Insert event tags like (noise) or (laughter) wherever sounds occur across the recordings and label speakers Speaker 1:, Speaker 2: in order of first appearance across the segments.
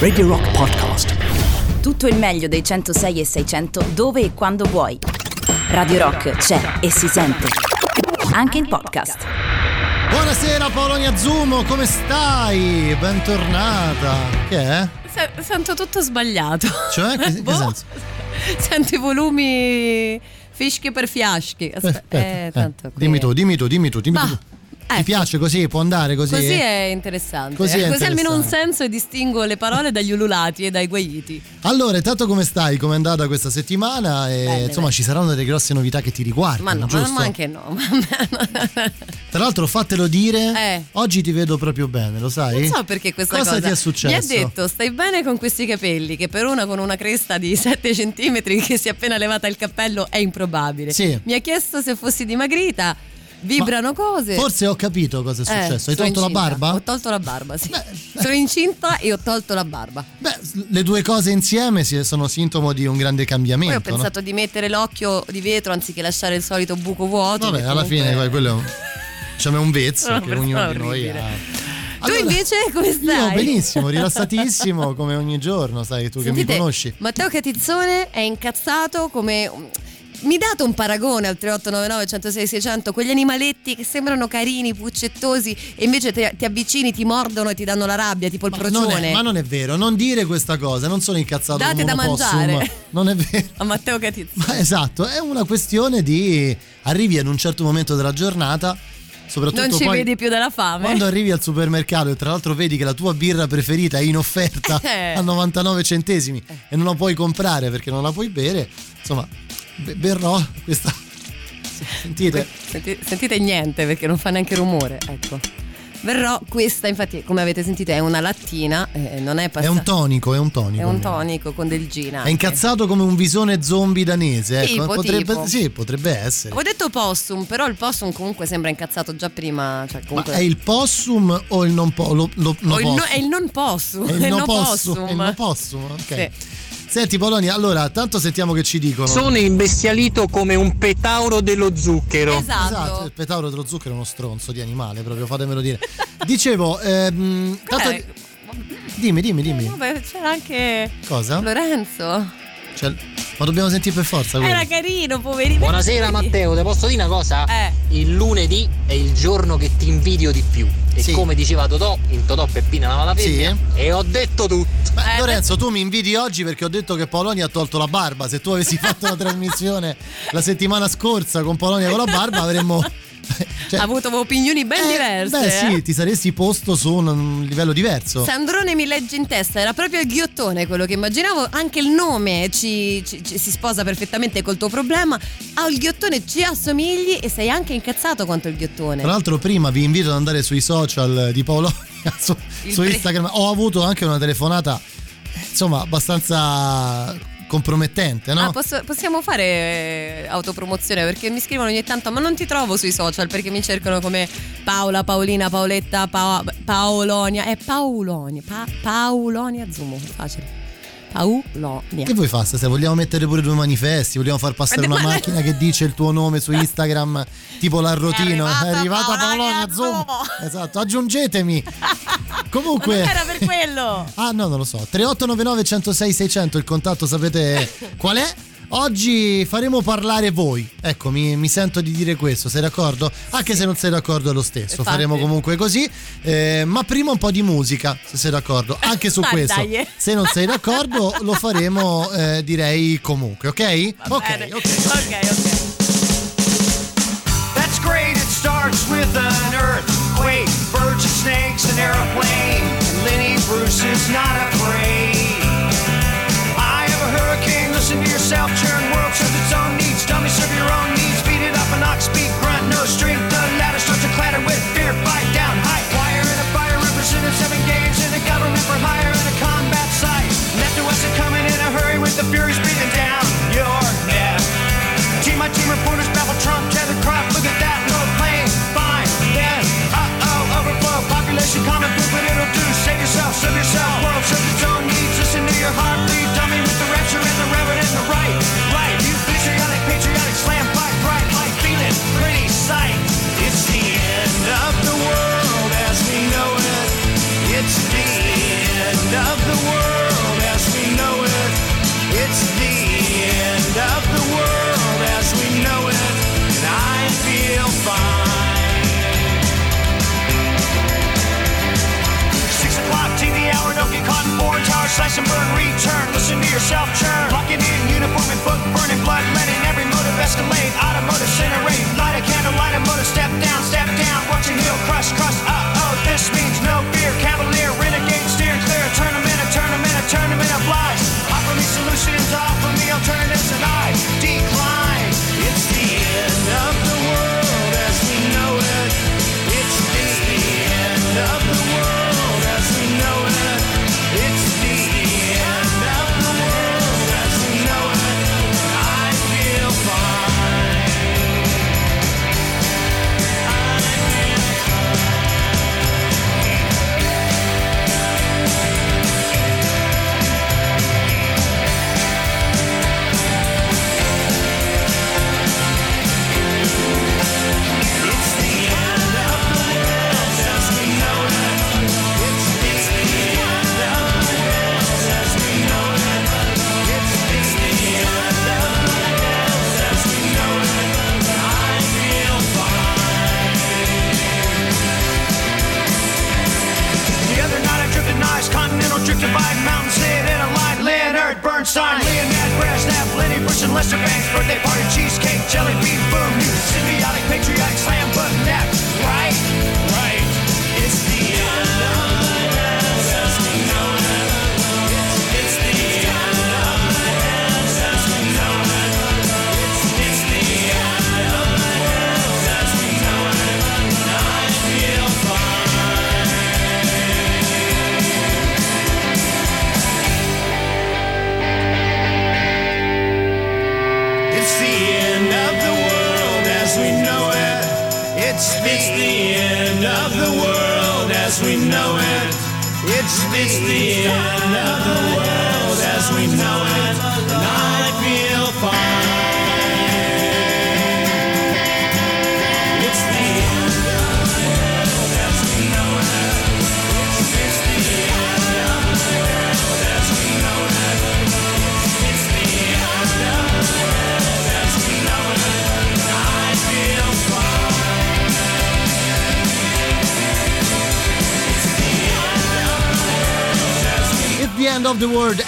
Speaker 1: Radio Rock Podcast.
Speaker 2: Tutto il meglio dei 106 e 600 dove e quando vuoi. Radio Rock c'è e si sente. Anche in podcast.
Speaker 3: Buonasera Polonia Zumo, come stai? Bentornata. Che è?
Speaker 4: Se- sento tutto sbagliato.
Speaker 3: Cioè, che, che (laughs)
Speaker 4: Boh.
Speaker 3: senso?
Speaker 4: Sento i volumi fischi per fiaschi. Aspe-
Speaker 3: Aspetta,
Speaker 4: eh,
Speaker 3: eh,
Speaker 4: tanto qui-
Speaker 3: dimmi tu, dimmi tu, dimmi tu, dimmi
Speaker 4: Ma,
Speaker 3: tu. Ti
Speaker 4: ecco.
Speaker 3: piace così? Può andare così?
Speaker 4: Così è interessante.
Speaker 3: Così è
Speaker 4: almeno un senso e distingo le parole dagli ululati e dai guaiti.
Speaker 3: Allora, intanto come stai? Come è andata questa settimana? E,
Speaker 4: Bene,
Speaker 3: insomma,
Speaker 4: bene.
Speaker 3: ci saranno delle grosse novità che ti riguardano,
Speaker 4: Ma no, ma,
Speaker 3: giusto?
Speaker 4: ma anche (laughs) no.
Speaker 3: Tra l'altro, fatelo dire,
Speaker 4: Eh.
Speaker 3: oggi ti vedo proprio bene, lo sai?
Speaker 4: Non so perché questa
Speaker 3: Cosa
Speaker 4: cosa
Speaker 3: ti è successo?
Speaker 4: Mi ha detto stai bene con questi capelli che per una con una cresta di (laughs) 7 cm che si è appena levata il cappello è improbabile.
Speaker 3: Sì.
Speaker 4: Mi ha chiesto se fossi dimagrita, vibrano cose.
Speaker 3: Forse ho capito cosa è
Speaker 4: Eh,
Speaker 3: successo. Hai
Speaker 4: sono
Speaker 3: tolto la
Speaker 4: incinta.
Speaker 3: barba?
Speaker 4: Ho tolto la barba, sì. Sono incinta e ho tolto la barba.
Speaker 3: Beh, le due cose insieme si- sono sintomo di un grande cambiamento.
Speaker 4: Poi ho pensato di mettere l'occhio di vetro anziché lasciare il solito buco vuoto.
Speaker 3: no? Vabbè,
Speaker 4: che
Speaker 3: alla
Speaker 4: comunque-
Speaker 3: fine poi quello diciamo, è un vezzo (laughs)
Speaker 4: Una
Speaker 3: che ognuno di noi
Speaker 4: orribile.
Speaker 3: ha.
Speaker 4: Tu
Speaker 3: Allora,
Speaker 4: invece come stai?
Speaker 3: Io benissimo, (laughs) rilassatissimo come ogni giorno, sai tu che
Speaker 4: Sentite,
Speaker 3: mi conosci.
Speaker 4: Matteo Catizzone è incazzato come. Mi date un paragone al 3899 106 600 quegli animaletti che sembrano carini, puccettosi e invece ti, ti avvicini, ti mordono e ti danno la rabbia, tipo il
Speaker 3: Ma non,
Speaker 4: procione.
Speaker 3: è, ma non è vero, non dire questa cosa, non sono incazzato
Speaker 4: Date da mangiare.
Speaker 3: Non è vero. (laughs)
Speaker 4: A Matteo Catizzone.
Speaker 3: Ma esatto, è una questione di arrivi ad un certo momento della giornata, soprattutto
Speaker 4: Non ci
Speaker 3: poi
Speaker 4: vedi più dalla fame.
Speaker 3: quando arrivi al supermercato e tra l'altro vedi che la tua birra preferita è in offerta (laughs)
Speaker 4: Eh.
Speaker 3: a 99 centesimi e non la puoi comprare perché non la puoi bere, insomma, berrò questa Sentite,
Speaker 4: Senti- sentite niente perché non fa neanche rumore, ecco. Verrò questa, infatti, come avete sentito, è una lattina, eh, non è
Speaker 3: è
Speaker 4: passata.
Speaker 3: un tonico, è un tonico.
Speaker 4: È un tonico con del gin.
Speaker 3: È incazzato come un visone zombie danese, ecco,
Speaker 4: Tipo,
Speaker 3: potrebbe,
Speaker 4: tipo.
Speaker 3: sì, potrebbe essere.
Speaker 4: Ho detto possum, però il possum comunque sembra incazzato già prima. Cioè
Speaker 3: Ma
Speaker 4: comunque...
Speaker 3: è il possum o il non po- lo, lo- no
Speaker 4: o il no-
Speaker 3: possum?
Speaker 4: è il non possum.
Speaker 3: È il no possum,
Speaker 4: possum.
Speaker 3: è il no possum, ok.
Speaker 4: Sì.
Speaker 3: Senti Polonia, allora, tanto sentiamo che ci dicono.
Speaker 5: Sono imbestialito come un petauro dello zucchero.
Speaker 4: Esatto.
Speaker 3: Esatto, il petauro dello zucchero è uno stronzo di animale, proprio fatemelo dire. Dicevo, ehm, tanto-
Speaker 4: Eh,
Speaker 3: dimmi, dimmi, dimmi.
Speaker 4: vabbè, c'era anche
Speaker 3: Cosa?
Speaker 4: Lorenzo.
Speaker 3: Cioè, ma dobbiamo sentire per forza quello.
Speaker 4: Era carino, poverino.
Speaker 5: Buonasera (laughs) Matteo, ti posso dire una cosa?
Speaker 4: Eh.
Speaker 5: Il lunedì è il giorno che ti invidio di più. E
Speaker 3: Sì.
Speaker 5: come diceva Totò, in Totò Peppina la malapena. E ho detto tutto.
Speaker 3: Beh,
Speaker 4: Eh,
Speaker 3: Lorenzo, tu mi invidi oggi perché ho detto che Polonia ha tolto la barba. Se tu avessi fatto la trasmissione (laughs) la settimana scorsa con Polonia con la barba, avremmo. (laughs) cioè,
Speaker 4: Ha avuto opinioni ben
Speaker 3: eh,
Speaker 4: diverse.
Speaker 3: Beh,
Speaker 4: eh.
Speaker 3: sì, ti saresti posto su un, un livello diverso.
Speaker 4: Sandrone mi legge in testa, era proprio il ghiottone quello che immaginavo, anche il nome ci, ci- ci- si sposa perfettamente col tuo problema, al ghiottone ci assomigli e sei anche incazzato quanto il ghiottone.
Speaker 3: Tra l'altro, prima vi invito ad andare sui social di Polonia, (laughs) su, su
Speaker 4: pre-
Speaker 3: Instagram. Ho avuto anche una telefonata, eh, insomma, abbastanza compromettente, no?
Speaker 4: Ah, posso- possiamo fare eh, autopromozione? Perché mi scrivono ogni tanto ma non ti trovo sui social perché mi cercano come Paola, Paolina, Paoletta, Pa- Paolonia. È Paolonia Pa- Paolonia Zumo facile Paolonia
Speaker 3: Che vuoi fare? Se vogliamo mettere pure due manifesti, vogliamo far passare una macchina che dice il tuo nome su Instagram, tipo l'arrotino.
Speaker 4: È arrivata
Speaker 3: Polonia
Speaker 4: Polonia
Speaker 3: Zoom.
Speaker 4: Zoom.
Speaker 3: Esatto, aggiungetemi. Comunque.
Speaker 4: Ma non era per quello
Speaker 3: Ah, no, non lo so. 3899 106 600 il contatto sapete qual è? Oggi faremo parlare voi. Ecco, mi, mi sento di dire questo, sei d'accordo? Anche se non sei d'accordo è lo stesso,
Speaker 4: Infatti.
Speaker 3: faremo comunque così. Eh, ma prima un po' di musica, se sei d'accordo. Anche su (laughs)
Speaker 4: Ma
Speaker 3: questo.
Speaker 4: dai.
Speaker 3: Se non sei d'accordo lo faremo eh, direi comunque, ok?
Speaker 4: Va
Speaker 3: ok,
Speaker 4: bene.
Speaker 3: ok.
Speaker 4: ok ok
Speaker 6: That's great, it starts with an earthquake, birds and snakes, an airplane. Lenny Bruce is not afraid. Yourself, churn world serves its own needs. Dummy serve your own needs, beat it up an ox speak, grunt, no strength. The ladder starts to clatter with fear, fight down, high wire in a fire, represented seven games in a government for hire and a combat site. Left to us are coming in a hurry with the furies breathing down your neck. Team my team reporters babble Trump, tether crop, look at that, no plane, fine, then, uh oh, overflow, population common
Speaker 7: slash and burn, return. Listen to yourself churn. Locking in uniform and book, burning blood, letting every motive escalate. Automotive incinerate, light a candle, light a motor, step down, step down. Watch your heel crush, crush. Uh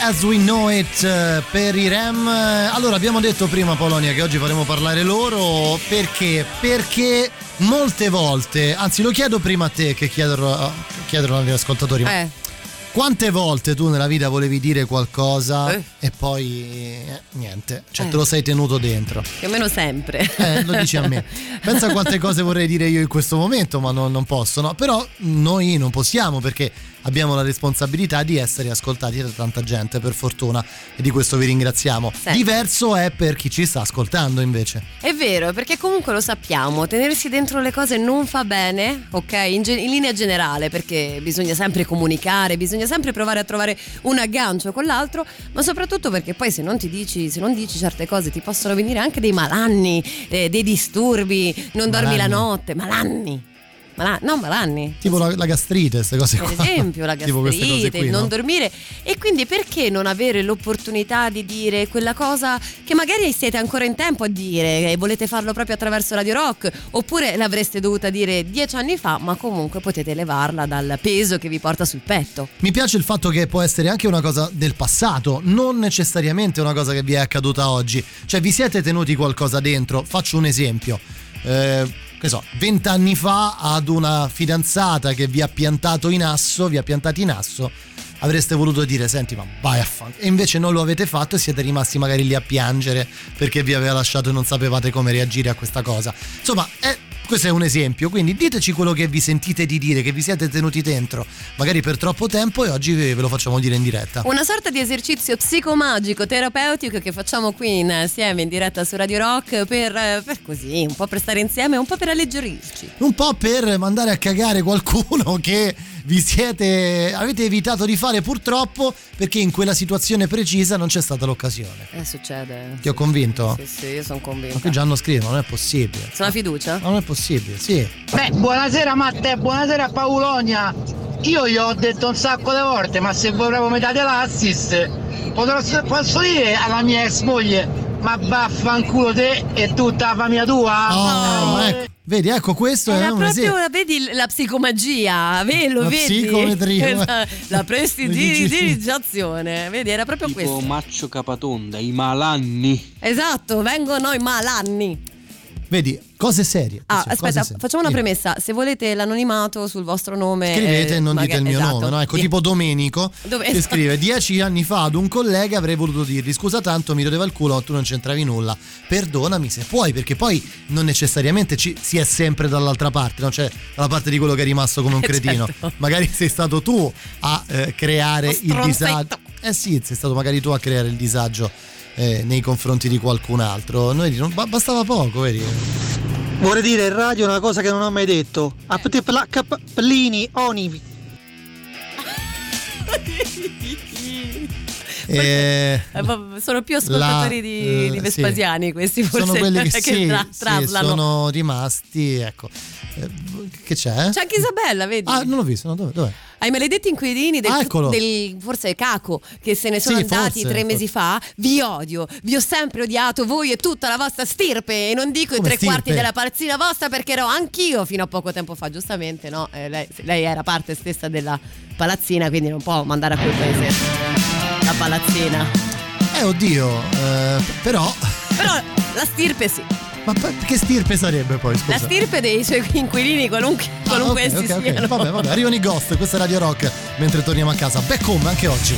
Speaker 7: as we know it
Speaker 3: eh, per i Rem. Eh, Allora, abbiamo detto prima, Polonia, che oggi faremo parlare loro perché? Perché molte volte, anzi, lo chiedo prima a te che chiederò, chiederò agli ascoltatori. ma
Speaker 4: Eh,
Speaker 3: Quante volte tu nella vita volevi dire qualcosa
Speaker 4: Eh.
Speaker 3: E poi eh, niente, cioè
Speaker 4: Eh.
Speaker 3: te lo sei tenuto dentro?
Speaker 4: più o meno sempre.
Speaker 3: Eh, lo dici a me. (laughs) Pensa a quante cose vorrei dire io in questo momento, ma non, non posso, no? Però noi non possiamo perché abbiamo la responsabilità di essere ascoltati da tanta gente, per fortuna, e di questo vi ringraziamo.
Speaker 4: Sì.
Speaker 3: Diverso è per chi ci sta ascoltando invece.
Speaker 4: È vero, perché comunque lo sappiamo, tenersi dentro le cose non fa bene, ok? In, ge- in linea generale, perché bisogna sempre comunicare, bisogna sempre provare a trovare un aggancio con l'altro, ma soprattutto perché poi se non ti dici, se non dici certe cose ti possono venire anche dei malanni, eh, dei disturbi, non dormi la
Speaker 3: Malanni.
Speaker 4: notte, malanni. Mala- no, malanni.
Speaker 3: Tipo la, la gastrite, queste cose
Speaker 4: Per
Speaker 3: qua.
Speaker 4: esempio, la (laughs) gastrite,
Speaker 3: qui,
Speaker 4: non
Speaker 3: no?
Speaker 4: dormire. E quindi perché non avere l'opportunità di dire quella cosa che magari siete ancora in tempo a dire e volete farlo proprio attraverso Radio Rock? Oppure l'avreste dovuta dire dieci anni fa, ma comunque potete levarla dal peso che vi porta sul petto.
Speaker 3: Mi piace il fatto che può essere anche una cosa del passato, non necessariamente una cosa che vi è accaduta oggi. Cioè, vi siete tenuti qualcosa dentro. Faccio un esempio. Eh, che so, vent'anni fa ad una fidanzata che vi ha piantato in asso, vi ha piantati in asso, avreste voluto dire, senti, ma vai a fan. E invece non lo avete fatto e siete rimasti magari lì a piangere perché vi aveva lasciato e non sapevate come reagire a questa cosa. Insomma, è questo è un esempio, quindi diteci quello che vi sentite di dire, che vi siete tenuti dentro, magari per troppo tempo e oggi ve lo facciamo dire in diretta.
Speaker 4: Una sorta di esercizio psicomagico terapeutico che facciamo qui insieme in diretta su Radio Rock per, per così, un po' per stare insieme, un po' per alleggerirci.
Speaker 3: Un po' per mandare a cagare qualcuno (laughs) che vi siete avete evitato di fare purtroppo perché in quella situazione precisa non c'è stata l'occasione.
Speaker 4: Eh, succede.
Speaker 3: Ti ho convinto?
Speaker 4: Sì, sì, io sono convinta.
Speaker 3: Ma qui Gianno scrive, ma non è possibile.
Speaker 4: Sono la fiducia?
Speaker 3: Ma non è possibile, sì.
Speaker 8: Beh, buonasera Matteo, buonasera Paolonia. Io gli ho detto un sacco di volte, ma se vuoi proprio metà dell'assist, potrò, posso dire alla mia ex moglie, ma vaffanculo te e tutta la famiglia tua?
Speaker 3: Oh,
Speaker 8: Eh,
Speaker 3: ecco. Vedi, ecco, questo
Speaker 4: Era
Speaker 3: è un
Speaker 4: proprio,
Speaker 3: esempio.
Speaker 4: vedi la psicomagia, vedi, lo
Speaker 3: La
Speaker 4: vedi?
Speaker 3: psicometria. (laughs)
Speaker 4: La
Speaker 3: Dici-
Speaker 4: prestidigitazione, vedi, era proprio
Speaker 9: Tipo
Speaker 4: questo.
Speaker 9: Maccio Capatonda, i malanni.
Speaker 4: Esatto, vengono i malanni.
Speaker 3: Vedi, cose serie.
Speaker 4: Ah,
Speaker 3: Attenzione,
Speaker 4: aspetta,
Speaker 3: serie.
Speaker 4: facciamo una
Speaker 3: Dimmi.
Speaker 4: premessa. Se volete l'anonimato sul vostro nome,
Speaker 3: Scrivete
Speaker 4: eh,
Speaker 3: e non dite
Speaker 4: magari-
Speaker 3: il mio
Speaker 4: esatto.
Speaker 3: nome, no? Ecco, tipo Domenico
Speaker 4: Dove-
Speaker 3: che scrive: Dieci anni fa ad un collega avrei voluto dirgli scusa tanto, mi rodeva il culo, tu non c'entravi nulla. Perdonami se puoi, perché poi non necessariamente ci, si è sempre dall'altra parte, no? Cioè dalla parte di quello che è rimasto come un
Speaker 4: Eh,
Speaker 3: cretino.
Speaker 4: certo.
Speaker 3: Magari sei stato tu a eh, creare il disagio. Eh sì, sei stato magari tu a creare il disagio eh, nei confronti di qualcun altro. Noi non- ba- bastava poco, vedi?
Speaker 10: Vorrei dire in radio una cosa che non ho mai detto. A te placca Plini Oni. (laughs)
Speaker 3: Eh,
Speaker 4: Eh, sono più ascoltatori
Speaker 3: La-
Speaker 4: di,
Speaker 3: eh,
Speaker 4: di Vespasiani questi forse
Speaker 3: sono quelli che, sì,
Speaker 4: tra-
Speaker 3: sì, sono rimasti ecco Eh, che c'è?
Speaker 4: C'è anche Isabella, vedi?
Speaker 3: ah non l'ho visto no, dove, dov'è?
Speaker 4: Ai maledetti inquilini del,
Speaker 3: Ah,
Speaker 4: del- forse Caco che se ne sono
Speaker 3: Sì,
Speaker 4: andati
Speaker 3: forse,
Speaker 4: tre
Speaker 3: forse.
Speaker 4: mesi fa. Vi odio, vi ho sempre odiato voi e tutta la vostra stirpe. E non dico i
Speaker 3: Come
Speaker 4: tre
Speaker 3: stirpe?
Speaker 4: quarti della palazzina vostra perché ero anch'io fino a poco tempo fa, giustamente, no? Eh, lei, lei era parte stessa della palazzina, quindi non può mandare a quel paese la palazzina.
Speaker 3: eh oddio eh, però
Speaker 4: Però la stirpe sì.
Speaker 3: ma che stirpe sarebbe poi scusa
Speaker 4: La stirpe dei suoi inquilini, qualunque,
Speaker 3: Ah,
Speaker 4: qualunque
Speaker 3: ok,
Speaker 4: essi
Speaker 3: ok, ok.
Speaker 4: siano.
Speaker 3: Vabbè, vabbè, arrivano i ghost, questa è Radio Rock mentre torniamo a casa. Back home anche oggi.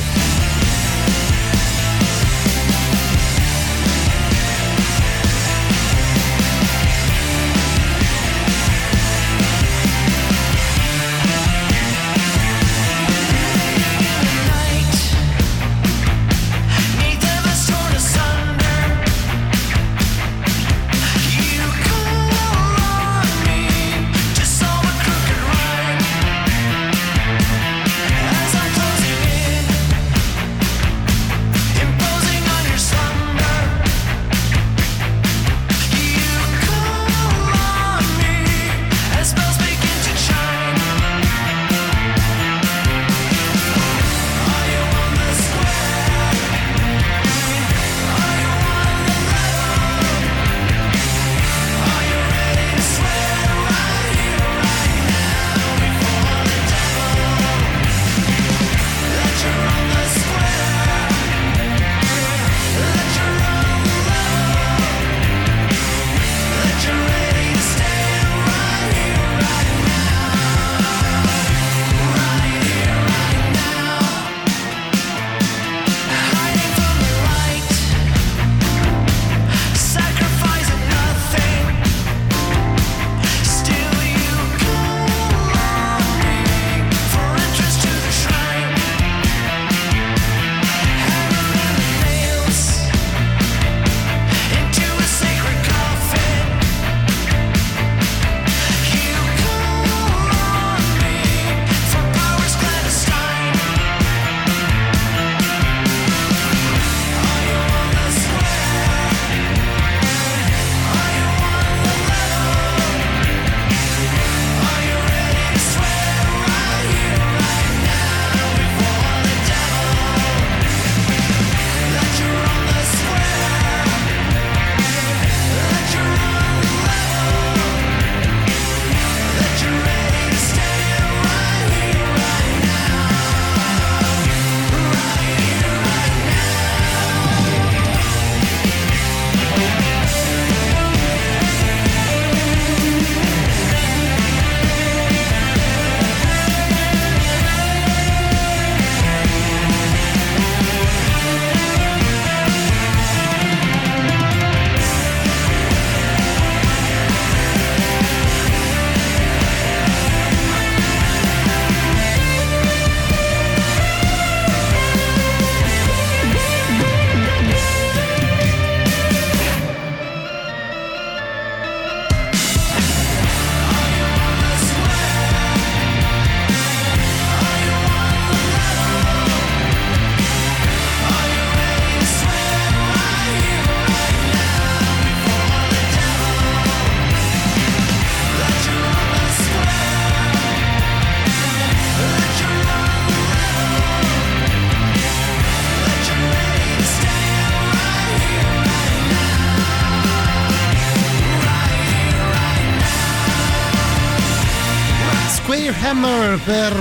Speaker 3: Hammer per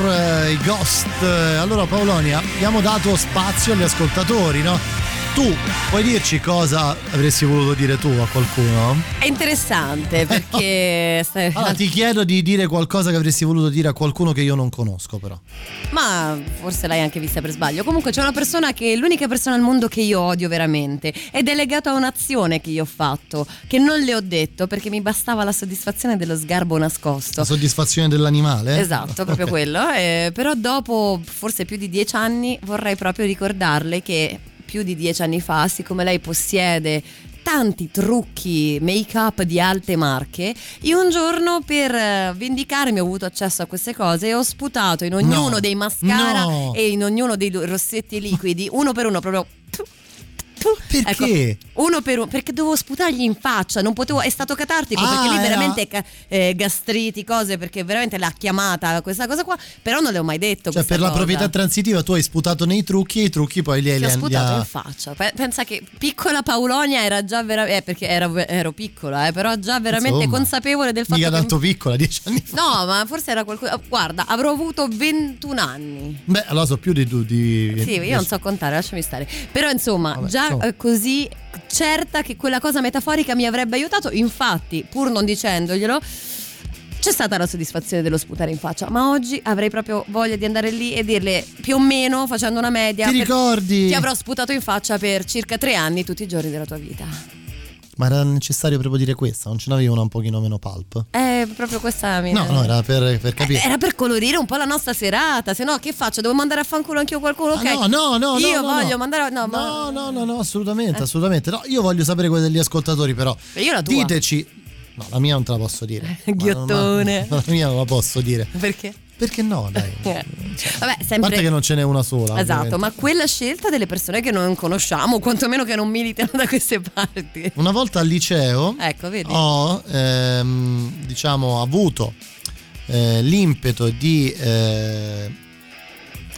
Speaker 3: eh, i Ghost. Allora Paolonia, abbiamo dato spazio agli ascoltatori, no? Tu puoi dirci cosa avresti voluto dire tu a qualcuno?
Speaker 4: È interessante (laughs) perché...
Speaker 3: Allora ti chiedo di dire qualcosa che avresti voluto dire a qualcuno che io non conosco però.
Speaker 4: Ma forse l'hai anche vista per sbaglio. Comunque c'è una persona che è l'unica persona al mondo che io odio veramente ed è legata a un'azione che io ho fatto, che non le ho detto perché mi bastava la soddisfazione dello sgarbo nascosto.
Speaker 3: La soddisfazione dell'animale?
Speaker 4: Esatto, (laughs) proprio
Speaker 3: Ok.
Speaker 4: quello. eh, però dopo forse più di dieci anni vorrei proprio ricordarle che più di dieci anni fa, siccome lei possiede tanti trucchi make up di alte marche, io un giorno per eh, vendicarmi ho avuto accesso a queste cose e ho sputato in ognuno
Speaker 3: No.
Speaker 4: dei mascara
Speaker 3: No.
Speaker 4: e in ognuno dei rossetti liquidi, uno per uno proprio... tu.
Speaker 3: Perché?
Speaker 4: Ecco, uno per uno, perché dovevo sputargli in faccia, non potevo, è stato catartico
Speaker 3: Ah,
Speaker 4: perché lì
Speaker 3: era-
Speaker 4: veramente ca- eh, gastriti, cose, perché veramente l'ha chiamata questa cosa qua, però non le ho mai detto.
Speaker 3: Cioè per la
Speaker 4: cosa.
Speaker 3: proprietà transitiva tu hai sputato nei trucchi e i trucchi poi li,
Speaker 4: Ti
Speaker 3: li,
Speaker 4: ho sputato
Speaker 3: ha-
Speaker 4: in faccia. Pe- Pensa che piccola Paolonia era già veramente. Eh, perché ero, ero piccola, eh, però già veramente
Speaker 3: Insomma,
Speaker 4: consapevole del fatto
Speaker 3: Mica
Speaker 4: che.
Speaker 3: tanto piccola, dieci anni fa.
Speaker 4: No, ma forse era qualcosa. Guarda, avrò avuto 21 anni.
Speaker 3: Beh, allora so più di tu. Di...
Speaker 4: Sì, io non so contare, lasciami stare. Però insomma,
Speaker 3: Vabbè,
Speaker 4: già eh, così certa che quella cosa metaforica mi avrebbe aiutato. Infatti, pur non dicendoglielo. C'è stata la soddisfazione dello sputare in faccia, ma oggi avrei proprio voglia di andare lì e dirle più o meno, facendo una media,
Speaker 3: Ti ricordi?
Speaker 4: ti avrò sputato in faccia per circa tre anni tutti i giorni della tua vita.
Speaker 3: Ma era necessario proprio dire questa, non ce n'avevi una un pochino meno pulp?
Speaker 4: Eh, proprio questa mi
Speaker 3: No, no, era per, per capire.
Speaker 4: Era per colorire un po' la nostra serata, se no che faccio? Devo mandare a fanculo anch'io qualcuno? Ok.
Speaker 3: Ah, no, no, no,
Speaker 4: Io
Speaker 3: no,
Speaker 4: voglio
Speaker 3: no.
Speaker 4: mandare a... No, ma-
Speaker 3: No, no, no, no, assolutamente, assolutamente. No, io voglio sapere quelle degli ascoltatori, però.
Speaker 4: Io la tua.
Speaker 3: Diteci. No, la mia non te la posso dire. (laughs)
Speaker 4: Ghiottone.
Speaker 3: Ma- ma- la mia non la posso dire.
Speaker 4: Perché?
Speaker 3: Perché no, dai.
Speaker 4: Eh. (laughs) Vabbè,
Speaker 3: A parte
Speaker 4: sempre...
Speaker 3: che non ce n'è una sola.
Speaker 4: Esatto,
Speaker 3: ovviamente.
Speaker 4: ma quella scelta delle persone che non conosciamo, quantomeno che non militano da queste parti.
Speaker 3: Una volta al liceo
Speaker 4: Ecco,
Speaker 3: ho, ehm, diciamo, avuto eh, l'impeto di. eh,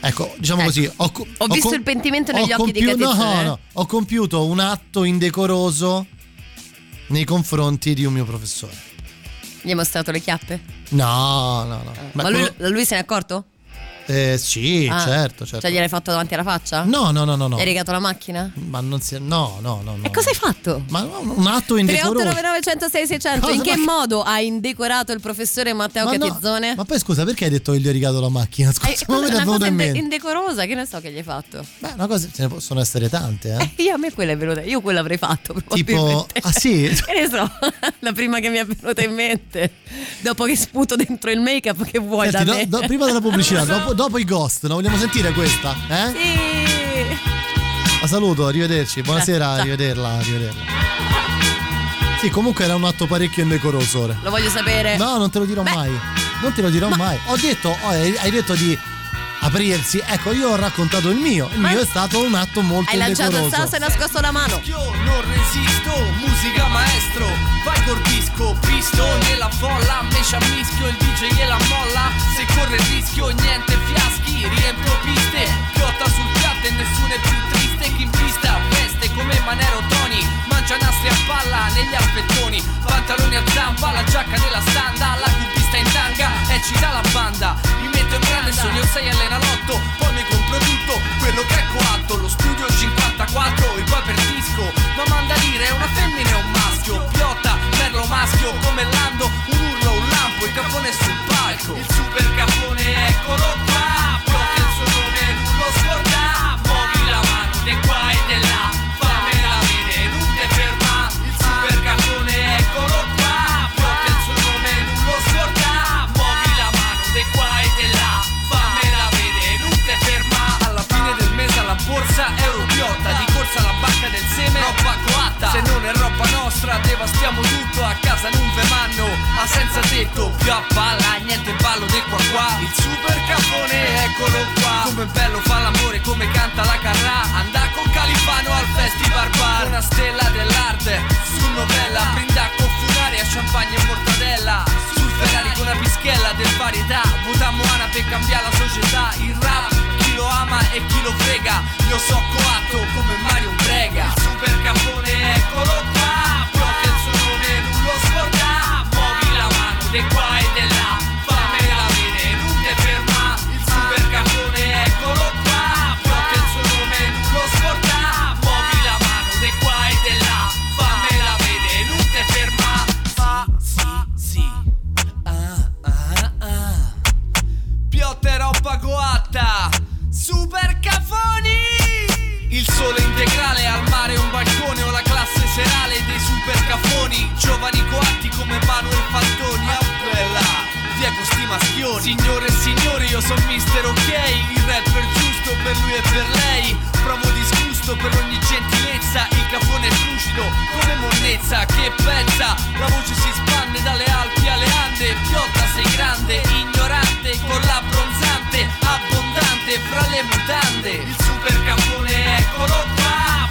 Speaker 3: ecco, diciamo
Speaker 4: Ecco.
Speaker 3: così. Ho, co-
Speaker 4: Ho visto il pentimento negli
Speaker 3: ho
Speaker 4: occhi di
Speaker 3: compiu-
Speaker 4: Catizzone,
Speaker 3: No,
Speaker 4: eh.
Speaker 3: no, ho compiuto un atto indecoroso nei confronti di un mio professore.
Speaker 4: Gli hai mostrato le chiappe?
Speaker 3: No, no, no. Beh,
Speaker 4: ma lui,
Speaker 3: quello-
Speaker 4: lui se ne è accorto?
Speaker 3: Eh, sì,
Speaker 4: Ah,
Speaker 3: certo, certo.
Speaker 4: Cioè gliel'hai fatto davanti alla faccia?
Speaker 3: No, no, no, no, no.
Speaker 4: Hai rigato la macchina?
Speaker 3: Ma non si. No, no, no. no.
Speaker 4: E cosa hai fatto?
Speaker 3: Ma no, un atto indecoroso.
Speaker 4: 3899 106 600
Speaker 3: Cosa?
Speaker 4: In che
Speaker 3: Ma-
Speaker 4: modo hai indecorato il professore Matteo
Speaker 3: Ma no,
Speaker 4: Catizzone?
Speaker 3: Ma poi scusa, perché hai detto che gli ho rigato la macchina? (laughs) Scusa,
Speaker 4: Eh,
Speaker 3: mi è
Speaker 4: una
Speaker 3: venuto in mente?
Speaker 4: indecorosa, che ne so che gli hai fatto?
Speaker 3: Beh, una cosa, ce ne possono essere tante, eh. (laughs)
Speaker 4: Io a me quella è venuta, io quella avrei fatto
Speaker 3: Tipo, ah sì? (laughs)
Speaker 4: Che ne so, la prima che mi è venuta in mente. Dopo che sputo dentro il make-up, che vuoi
Speaker 3: Senti,
Speaker 4: da
Speaker 3: do-
Speaker 4: me?
Speaker 3: do- prima della pubblicità, dopo, dopo i ghost, no? vogliamo sentire questa? Eh?
Speaker 4: Sì.
Speaker 3: La saluto, arrivederci. Buonasera, arrivederla, arrivederla. Sì, comunque era un atto parecchio indecoroso.
Speaker 4: Lo voglio sapere.
Speaker 3: No, non te lo dirò
Speaker 4: Beh.
Speaker 3: mai. Non te lo dirò mai. Ho detto, oh, hai detto di aprirsi. Ecco, io ho raccontato il mio. Il
Speaker 4: Ma-
Speaker 3: mio è stato un atto molto
Speaker 4: Hai lanciato il
Speaker 3: indecoroso.
Speaker 4: sasso e nascosto la mano.
Speaker 11: Io non resisto, musica maestro, vai col disco, visto nella folla, me ci ammischio, il DJ gliela molla, se corre il rischio niente fiaschi, riempio piste, piotta sul piatto e nessuno è più triste, chi in pista veste come Manero Tony, mangia nastri a palla negli alpettoni, pantaloni a zampa, la giacca della standa, la cubista in tanga e ci dà la banda, mi metto in grande sogno 6 all'enalotto, poi mi compro tutto quello che è coatto, lo studio 54, il poi per disco, ma manda a dire è una femmina e un maschio, piotta, merlo maschio, come Lando, un urlo, un lampo, il capone sul palco, il super capone eccolo qua, piotta il suo nome, non lo scorda, muovi la mano di qua e di là, nostra devastiamo tutto, a casa non ve manno, ma senza tetto, più a palla, niente ballo del qua qua, il super capone eccolo qua, come bello fa l'amore, come canta la carrà, andà con Califano al festival bar, una stella dell'arte, su novella, brinda con funaria, champagne e mortadella, sul Ferrari con una pischella del varietà, votammo Ana per cambiare la società, il rap lo ama e chi lo frega. Io so coatto come Mario Brega. Super capone eccolo qua di qua e della là. Fame la vene, non te ferma. Il super cartone eccolo qua. Proprio il suo nome non lo scorda Muovi la mano di qua e della là. Fame la vene, non te ferma. Fa, sì, sì. Ah, ah, ah. Piotte roba coatta. Super cafoni Il sole integrale al mare un balcone o la classe serale caffoni Giovani coatti come Manuel Fantoni Ah bella Diego sti maschioni. Signore e signori io sono mister ok Il rapper giusto per lui e per lei. Provo disgusto per ogni gentilezza Il cafone è lucido come monnezza Che pensa La voce si spande dalle Alpi alle Ande Piotta sei grande Ignorante con la bronzante Abbondante fra le mutande. Il super cafone eccolo qua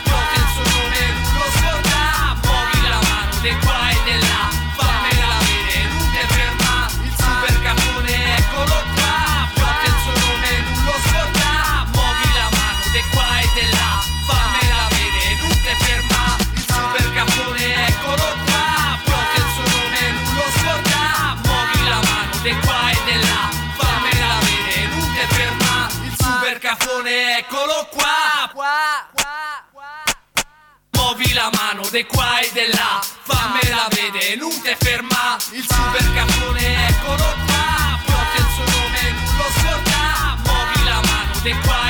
Speaker 11: di qua e di là Fammela vedere non ti ferma Il super cafone eccolo qua Piota il suo nome non lo scorda. Muovi la mano di qua e di là Fammela vedere non ti ferma Il super cafone eccolo qua Piota il suo nome non lo scorda. Muovi la mano di qua e di là Fammela vedere non ti ferma Il super cafone eccolo qua Muovi la mano de qua e de là. Fammela vedere, non te ferma. Il super caffone eccolo qua Piota il suo nome, non lo scorda Muovi la mano de qua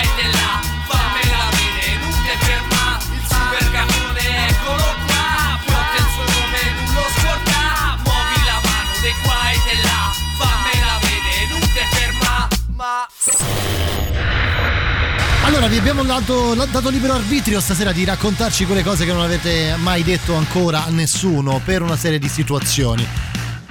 Speaker 3: Allora, vi abbiamo dato, dato libero arbitrio stasera di raccontarci quelle cose che non avete mai detto ancora a nessuno per una serie di situazioni.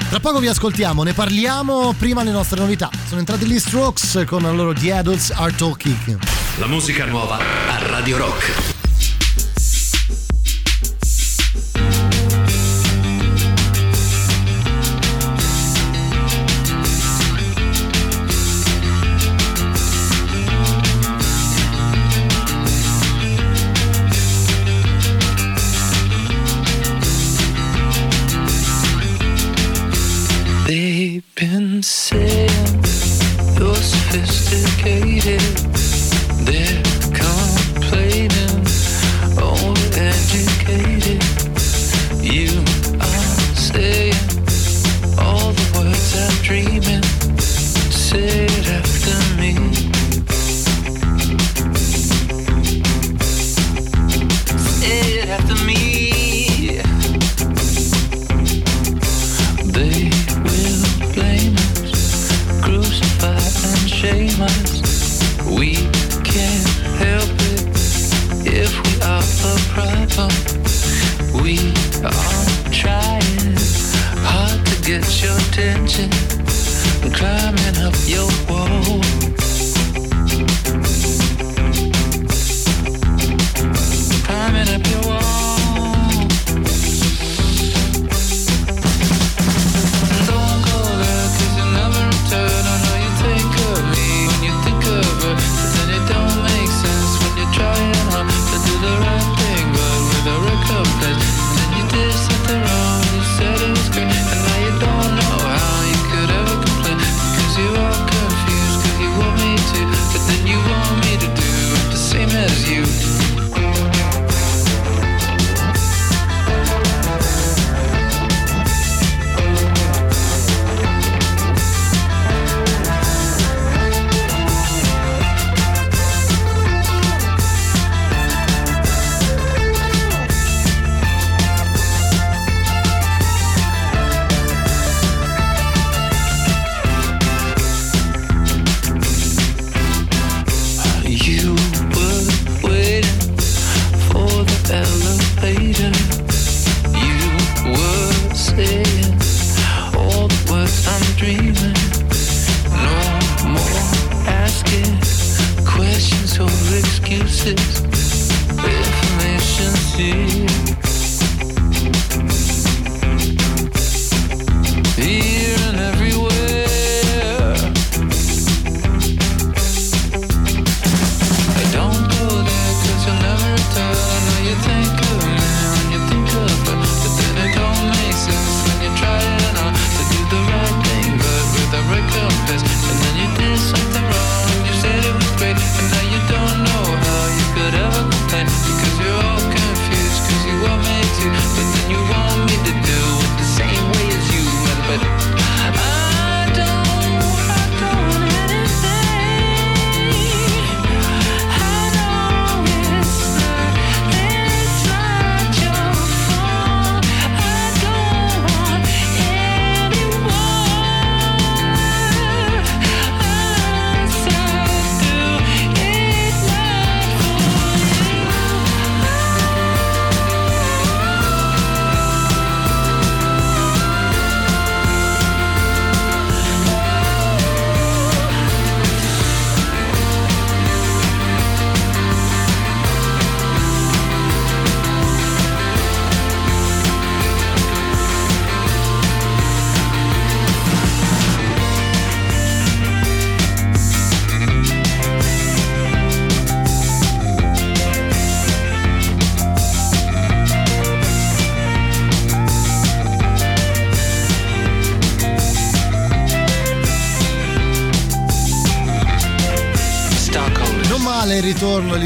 Speaker 3: Tra poco vi ascoltiamo, ne parliamo prima le nostre novità. Sono entrati gli Strokes con la loro The Adults Are Talking.
Speaker 1: La musica nuova a Radio Rock.
Speaker 12: They've been saying you're sophisticated. They're complaining, overeducated. You are saying all the words I'm dreaming. Your attention, climbing up your wall. Climbing up your wall.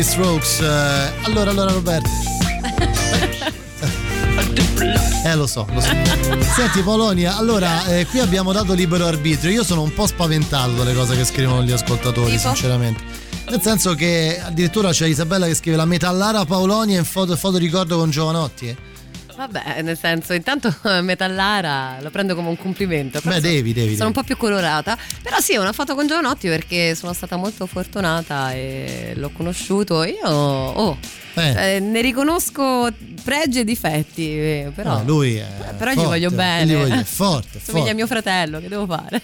Speaker 3: Strokes. Eh, allora, allora Roberto. Eh lo so, lo so. Senti Polonia, allora eh, qui abbiamo dato libero arbitrio. Io sono un po' spaventato dalle cose che scrivono gli ascoltatori,
Speaker 4: Tipo?
Speaker 3: sinceramente. Nel senso che addirittura c'è Isabella che scrive la metallara Paolonia in foto, foto ricordo con Giovanotti. eh.
Speaker 4: Vabbè, nel senso, intanto (laughs) Metallara lo prendo come un complimento.
Speaker 3: Beh, devi, devi,
Speaker 4: Sono un
Speaker 3: devi.
Speaker 4: po' più colorata. Però sì, è una foto con Giovanotti perché sono stata molto fortunata e l'ho conosciuto. Io oh,
Speaker 3: Eh.
Speaker 4: eh, ne riconosco pregi e difetti, eh, però,
Speaker 3: No, lui è
Speaker 4: però gli
Speaker 3: forte,
Speaker 4: voglio bene.
Speaker 3: gli voglio- è forte,
Speaker 4: Somiglia a mio fratello, che devo fare?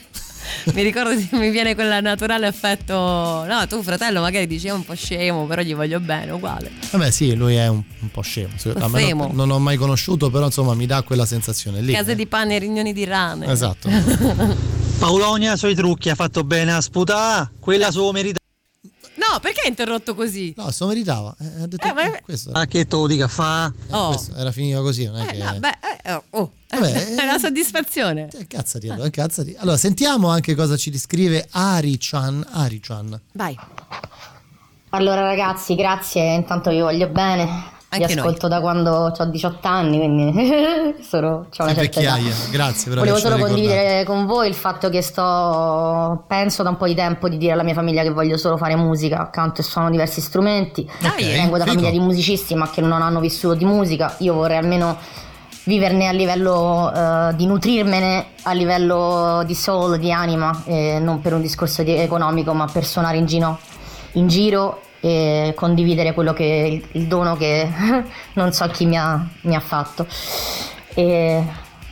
Speaker 4: mi ricordo che mi viene quel naturale affetto. No, tu fratello magari dici è un po' scemo, però gli voglio bene, uguale.
Speaker 3: Vabbè, sì, lui è un, un po' scemo. A me
Speaker 4: Scemo.
Speaker 3: non, non ho mai conosciuto, però insomma mi dà quella sensazione lì.
Speaker 4: Case di pane e rignoni di rane.
Speaker 3: Esatto. (laughs)
Speaker 10: Paolonia sui trucchi ha fatto bene a sputà, quella sua merita.
Speaker 4: No, perché hai interrotto così?
Speaker 3: No, se lo meritava. Eh, ha detto
Speaker 4: Eh, ma-
Speaker 3: questo.
Speaker 10: Ma che tu dica fa?
Speaker 3: eh,
Speaker 4: Oh.
Speaker 3: questo era finito così, non è che.
Speaker 4: No, beh, eh, oh, oh.
Speaker 3: Vabbè, (laughs)
Speaker 4: è una soddisfazione.
Speaker 3: Eh, Cazzati, allora, cazzati. Allora, sentiamo anche cosa ci descrive Ari-chan. Ari-chan.
Speaker 4: Vai.
Speaker 13: Allora ragazzi, grazie, intanto vi voglio bene.
Speaker 4: Anche
Speaker 13: vi ascolto da quando ho 18 anni, quindi (laughs) sono, c'ho una certa età.
Speaker 3: Grazie per
Speaker 13: Volevo solo condividere con voi il fatto che sto, penso da un po' di tempo di dire alla mia famiglia che voglio solo fare musica, canto e suono diversi strumenti.
Speaker 3: Ok,
Speaker 13: Vengo da famiglia di musicisti ma che non hanno vissuto di musica. Io vorrei almeno viverne a livello eh, di nutrirmene a livello di soul, di anima, eh, non per un discorso di- economico ma per suonare in giro, in giro e condividere quello che il, il dono che (laughs) non so chi mi ha, mi ha fatto. E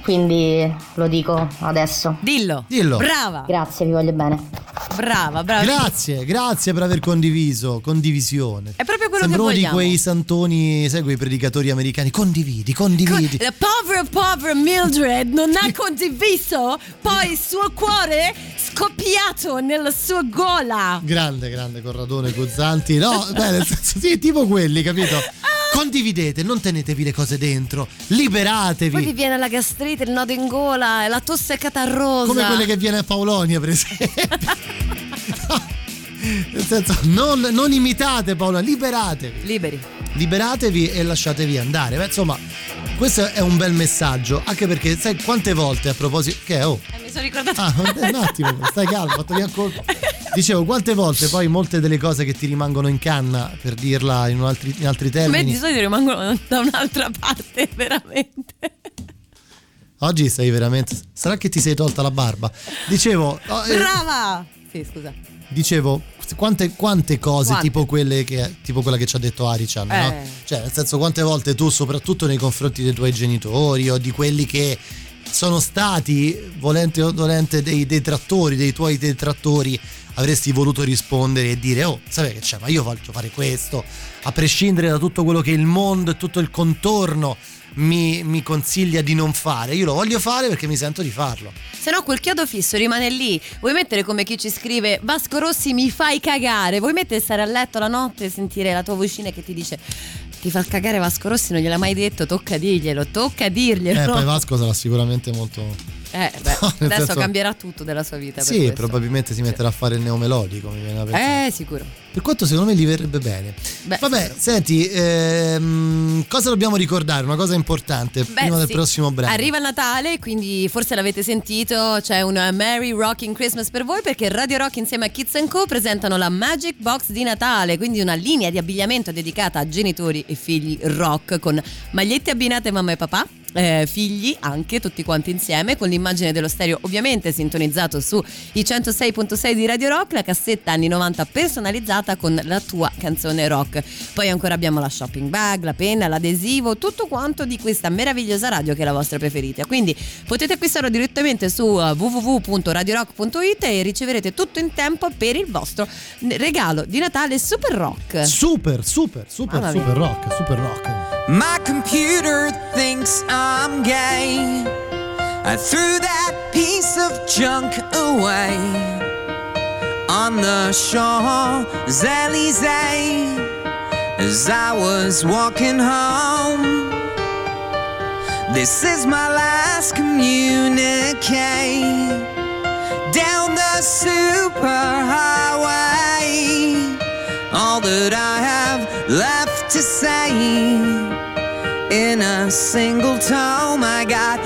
Speaker 13: quindi lo dico adesso.
Speaker 4: Dillo.
Speaker 3: Dillo.
Speaker 4: Brava.
Speaker 13: Grazie, vi voglio bene.
Speaker 4: Brava, brava.
Speaker 3: Grazie, grazie per aver condiviso. Condivisione.
Speaker 4: È proprio quello
Speaker 3: Sembra
Speaker 4: che
Speaker 3: uno di
Speaker 4: vogliamo.
Speaker 3: quei santoni, sai, quei predicatori americani. Condividi, condividi.
Speaker 4: La povera, povera Mildred non ha (laughs) condiviso poi il suo cuore scoppiato nella sua gola.
Speaker 3: Grande, grande Corradone Guzzanti. No, beh, nel senso, sì, tipo quelli, capito? Condividete, non tenetevi le cose dentro.
Speaker 4: Poi vi
Speaker 3: Liberatevi.
Speaker 4: viene la gastrite, il nodo in gola, la tosse catarrosa.
Speaker 3: Come quelle che viene a Paolonia, per esempio. Nel senso, non, non imitate Paolo, liberatevi.
Speaker 4: Liberi.
Speaker 3: Liberatevi e lasciatevi andare. Beh, insomma, questo è un bel messaggio. Anche perché, sai quante volte a proposito. Che è? Oh,
Speaker 4: Eh, mi sono ricordata.
Speaker 3: Ah, un attimo, stai calmo, fatto via colpo. Dicevo, quante volte poi molte delle cose che ti rimangono in canna, per dirla in, altri, in altri
Speaker 4: A me di
Speaker 3: termini,
Speaker 4: solito rimangono da un'altra parte, (laughs) veramente.
Speaker 3: oggi sei veramente... Sarà che ti sei tolta la barba. Dicevo, oh, eh,
Speaker 4: Brava! Sì, scusa.
Speaker 3: dicevo quante, quante cose
Speaker 4: Quante?
Speaker 3: tipo quelle che tipo quella che ci ha detto Arichan no?
Speaker 4: Eh.
Speaker 3: cioè nel senso quante volte tu soprattutto nei confronti dei tuoi genitori o di quelli che sono stati volente o dolente dei detrattori dei tuoi detrattori avresti voluto rispondere e dire oh sai che c'è ma io voglio fare questo a prescindere da tutto quello che il mondo e tutto il contorno mi, mi consiglia di non fare io lo voglio fare perché mi sento di farlo
Speaker 4: Se no quel chiodo fisso rimane lì. Vuoi mettere come chi ci scrive Vasco Rossi mi fai cagare? Vuoi mettere stare a letto la notte e sentire la tua vocina che ti dice ti fa cagare Vasco Rossi, non gliel'ha mai detto, tocca dirglielo, tocca dirglielo.
Speaker 3: eh poi Vasco sarà sicuramente molto
Speaker 4: Eh, beh, (laughs)
Speaker 3: No,
Speaker 4: adesso
Speaker 3: senso-
Speaker 4: cambierà tutto della sua vita.
Speaker 3: Sì, probabilmente si metterà a fare il neomelodico, mi viene da pensare.
Speaker 4: Eh, sicuro.
Speaker 3: Per quanto secondo me gli verrebbe bene.
Speaker 4: Beh,
Speaker 3: Vabbè, senti, ehm, cosa dobbiamo ricordare? Una cosa importante
Speaker 4: Beh,
Speaker 3: prima del
Speaker 4: sì.
Speaker 3: prossimo brano.
Speaker 4: Arriva Natale, quindi forse l'avete sentito, c'è una Merry Rocking Christmas per voi perché Radio Rock insieme a Kids Co presentano la Magic Box di Natale, quindi una linea di abbigliamento dedicata a genitori e figli rock con magliette abbinate mamma e papà. Eh, figli anche tutti quanti insieme con l'immagine dello stereo ovviamente sintonizzato su i 106.6 di Radio Rock la cassetta anni 90 personalizzata con la tua canzone rock. Poi ancora abbiamo la shopping bag la penna l'adesivo tutto quanto di questa meravigliosa radio che è la vostra preferita. Quindi potete acquistarlo direttamente su uh, www.radiorock.it e riceverete tutto in tempo per il vostro regalo di Natale super rock.
Speaker 3: Super, super, super, super rock, super rock.
Speaker 14: My computer thinks I'm gay. I threw that piece of junk away on the Champs Elysees as I was walking home. This is my last communique down the superhighway all that I have left to say in a single tome. I got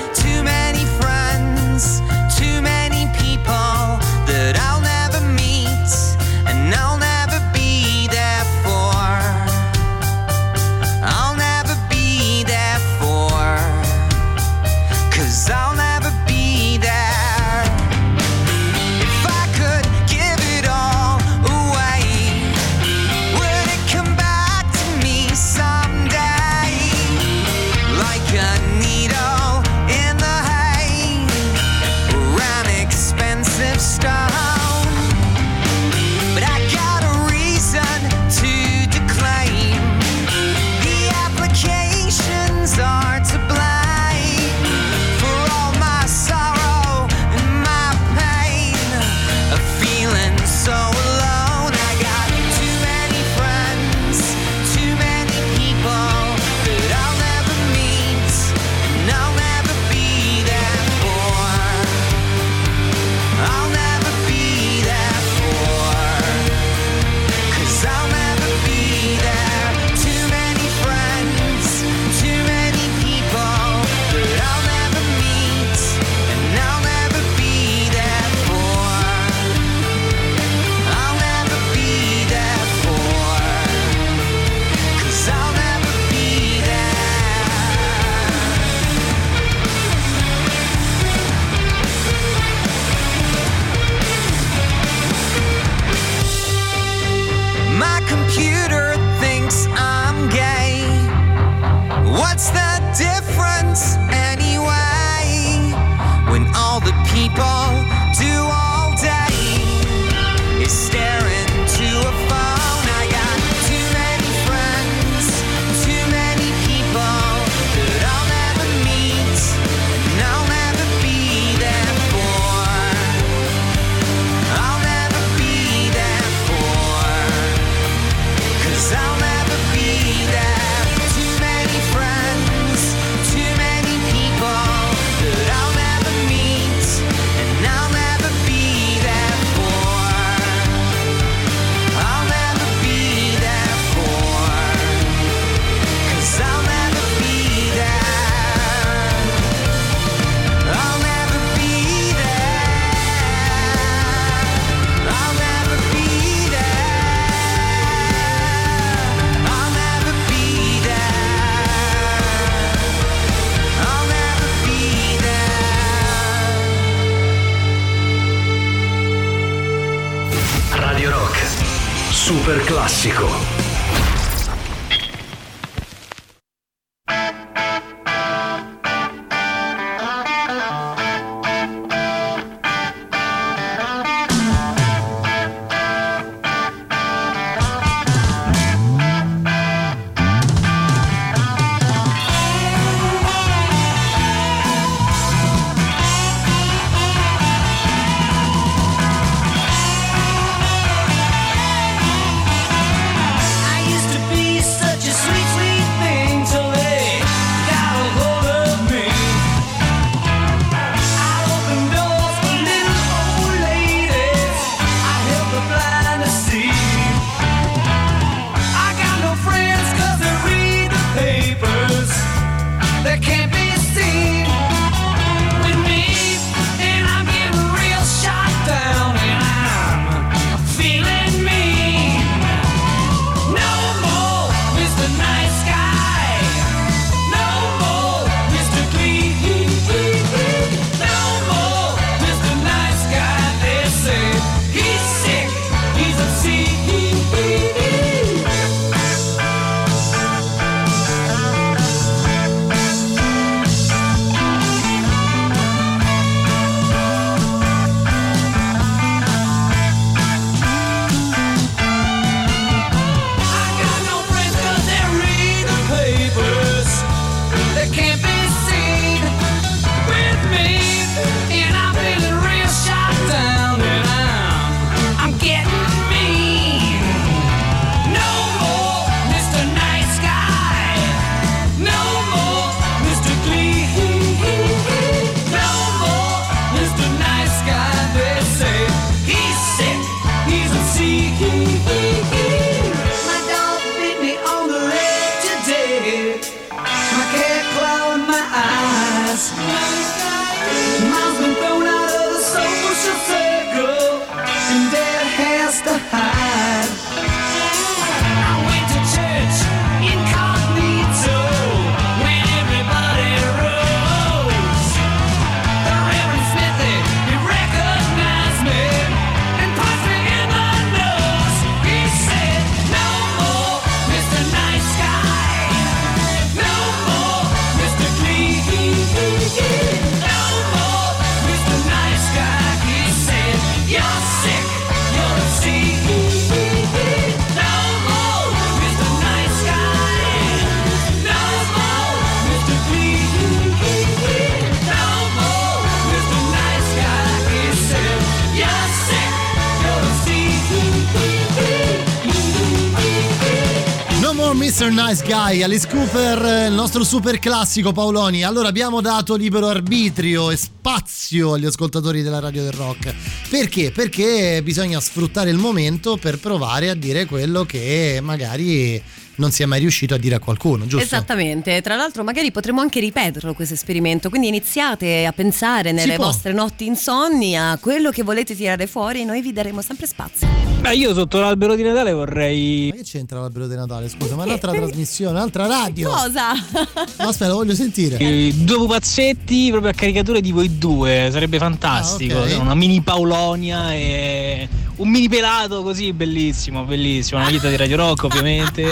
Speaker 3: Guy, Alice Cooper, il nostro super classico Paoloni. Allora abbiamo dato libero arbitrio e spazio agli ascoltatori della radio del rock. Perché? Perché bisogna sfruttare il momento per provare a dire quello che magari non si è mai riuscito a dire a qualcuno, giusto?
Speaker 4: Esattamente, tra l'altro magari potremmo anche ripeterlo questo esperimento, quindi iniziate a pensare nelle vostre notti insonni a quello che volete tirare fuori e noi vi daremo sempre spazio.
Speaker 9: Beh, io sotto l'albero di Natale vorrei.
Speaker 3: Ma che c'entra l'albero di Natale? Scusa, ma è un'altra trasmissione, un'altra radio.
Speaker 4: Cosa?
Speaker 3: No, aspetta, lo voglio sentire.
Speaker 9: Eh, Due pupazzetti proprio a caricatura di voi due, sarebbe fantastico.
Speaker 3: Ah, ok.
Speaker 9: Una mini Paulonia e un mini pelato così, bellissimo, bellissimo. Una vita di Radio Rock, ovviamente.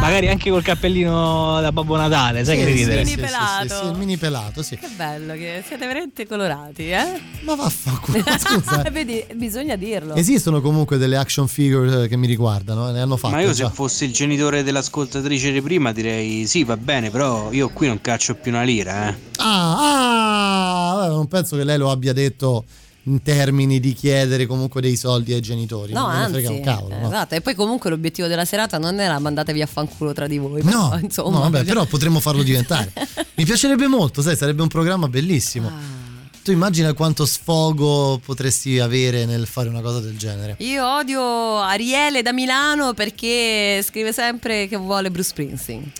Speaker 9: Magari anche col cappellino da Babbo Natale, sai che
Speaker 3: Sì,
Speaker 9: ridere.
Speaker 3: sì, sì,
Speaker 4: pelato.
Speaker 3: sì, sì, il mini pelato, sì.
Speaker 4: Che bello che siete veramente colorati, eh?
Speaker 3: Ma vaffanculo, (laughs) scusa.
Speaker 4: Vedi, bisogna dirlo.
Speaker 3: Esistono comunque delle action figure che mi riguardano, eh, ne hanno fatte
Speaker 9: Ma io
Speaker 3: già.
Speaker 9: se fossi il genitore dell'ascoltatrice di prima direi sì, va bene, però io qui non caccio più una lira, eh.
Speaker 3: Ah, ah, non penso che lei lo abbia detto in termini di chiedere comunque dei soldi ai genitori.
Speaker 4: No, anzi,
Speaker 3: frega un cavolo. no.
Speaker 4: esatto. E poi comunque l'obiettivo della serata non era mandatevi a fanculo tra di voi.
Speaker 3: No,
Speaker 4: però, insomma,
Speaker 3: no, vabbè, però potremmo farlo diventare. (laughs) Mi piacerebbe molto, sai, sarebbe un programma bellissimo.
Speaker 4: Ah.
Speaker 3: Tu immagina quanto sfogo potresti avere nel fare una cosa del genere.
Speaker 4: Io odio Ariele da Milano perché scrive sempre che vuole Bruce Springsteen.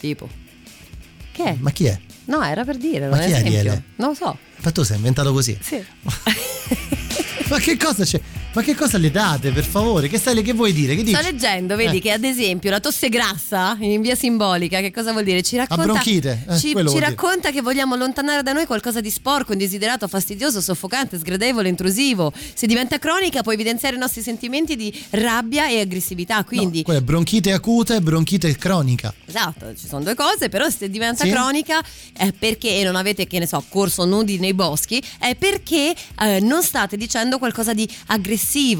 Speaker 4: Tipo. Che è?
Speaker 3: Ma chi è?
Speaker 4: No, era per dire.
Speaker 3: Ma chi è. Ariele?
Speaker 4: Non lo so.
Speaker 3: Ma tu sei inventato così?
Speaker 4: Sì. (laughs)
Speaker 3: Ma che cosa c'è? Ma che cosa le date, per favore? Che stai che vuoi dire? Che dici?
Speaker 4: Sto leggendo, vedi
Speaker 3: Eh.
Speaker 4: che ad esempio la tosse grassa in via simbolica, che cosa vuol dire? Ci racconta,
Speaker 3: bronchite, eh,
Speaker 4: ci, ci racconta che vogliamo allontanare da noi qualcosa di sporco, indesiderato, fastidioso, soffocante, sgradevole, intrusivo. Se diventa cronica può evidenziare i nostri sentimenti di rabbia e aggressività. Quindi,
Speaker 3: Quella è bronchite acuta e bronchite cronica.
Speaker 4: esatto, ci sono due cose, però se diventa
Speaker 3: Sì.
Speaker 4: cronica è perché, e non avete, che ne so, corso nudi nei boschi, è perché eh, non state dicendo qualcosa di aggressivo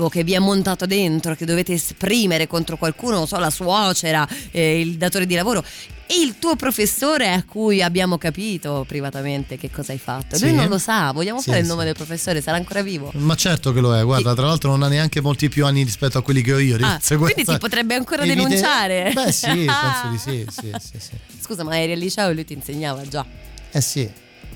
Speaker 4: che vi è montato dentro, che dovete esprimere contro qualcuno, non so, la suocera, eh, il datore di lavoro. E il tuo professore a cui abbiamo capito privatamente che cosa hai fatto.
Speaker 3: Sì.
Speaker 4: Lui non lo sa, vogliamo
Speaker 3: Sì,
Speaker 4: fare il
Speaker 3: sì.
Speaker 4: nome del professore, sarà ancora vivo.
Speaker 3: Ma certo che lo è, guarda, tra l'altro non ha neanche molti più anni rispetto a quelli che ho io.
Speaker 4: Ah, quindi ti potrebbe ancora
Speaker 3: evite-
Speaker 4: denunciare?
Speaker 3: Beh sì, penso di sì, (laughs) sì, sì, sì.
Speaker 4: Scusa, ma eri al liceo e lui ti insegnava già.
Speaker 3: Eh sì.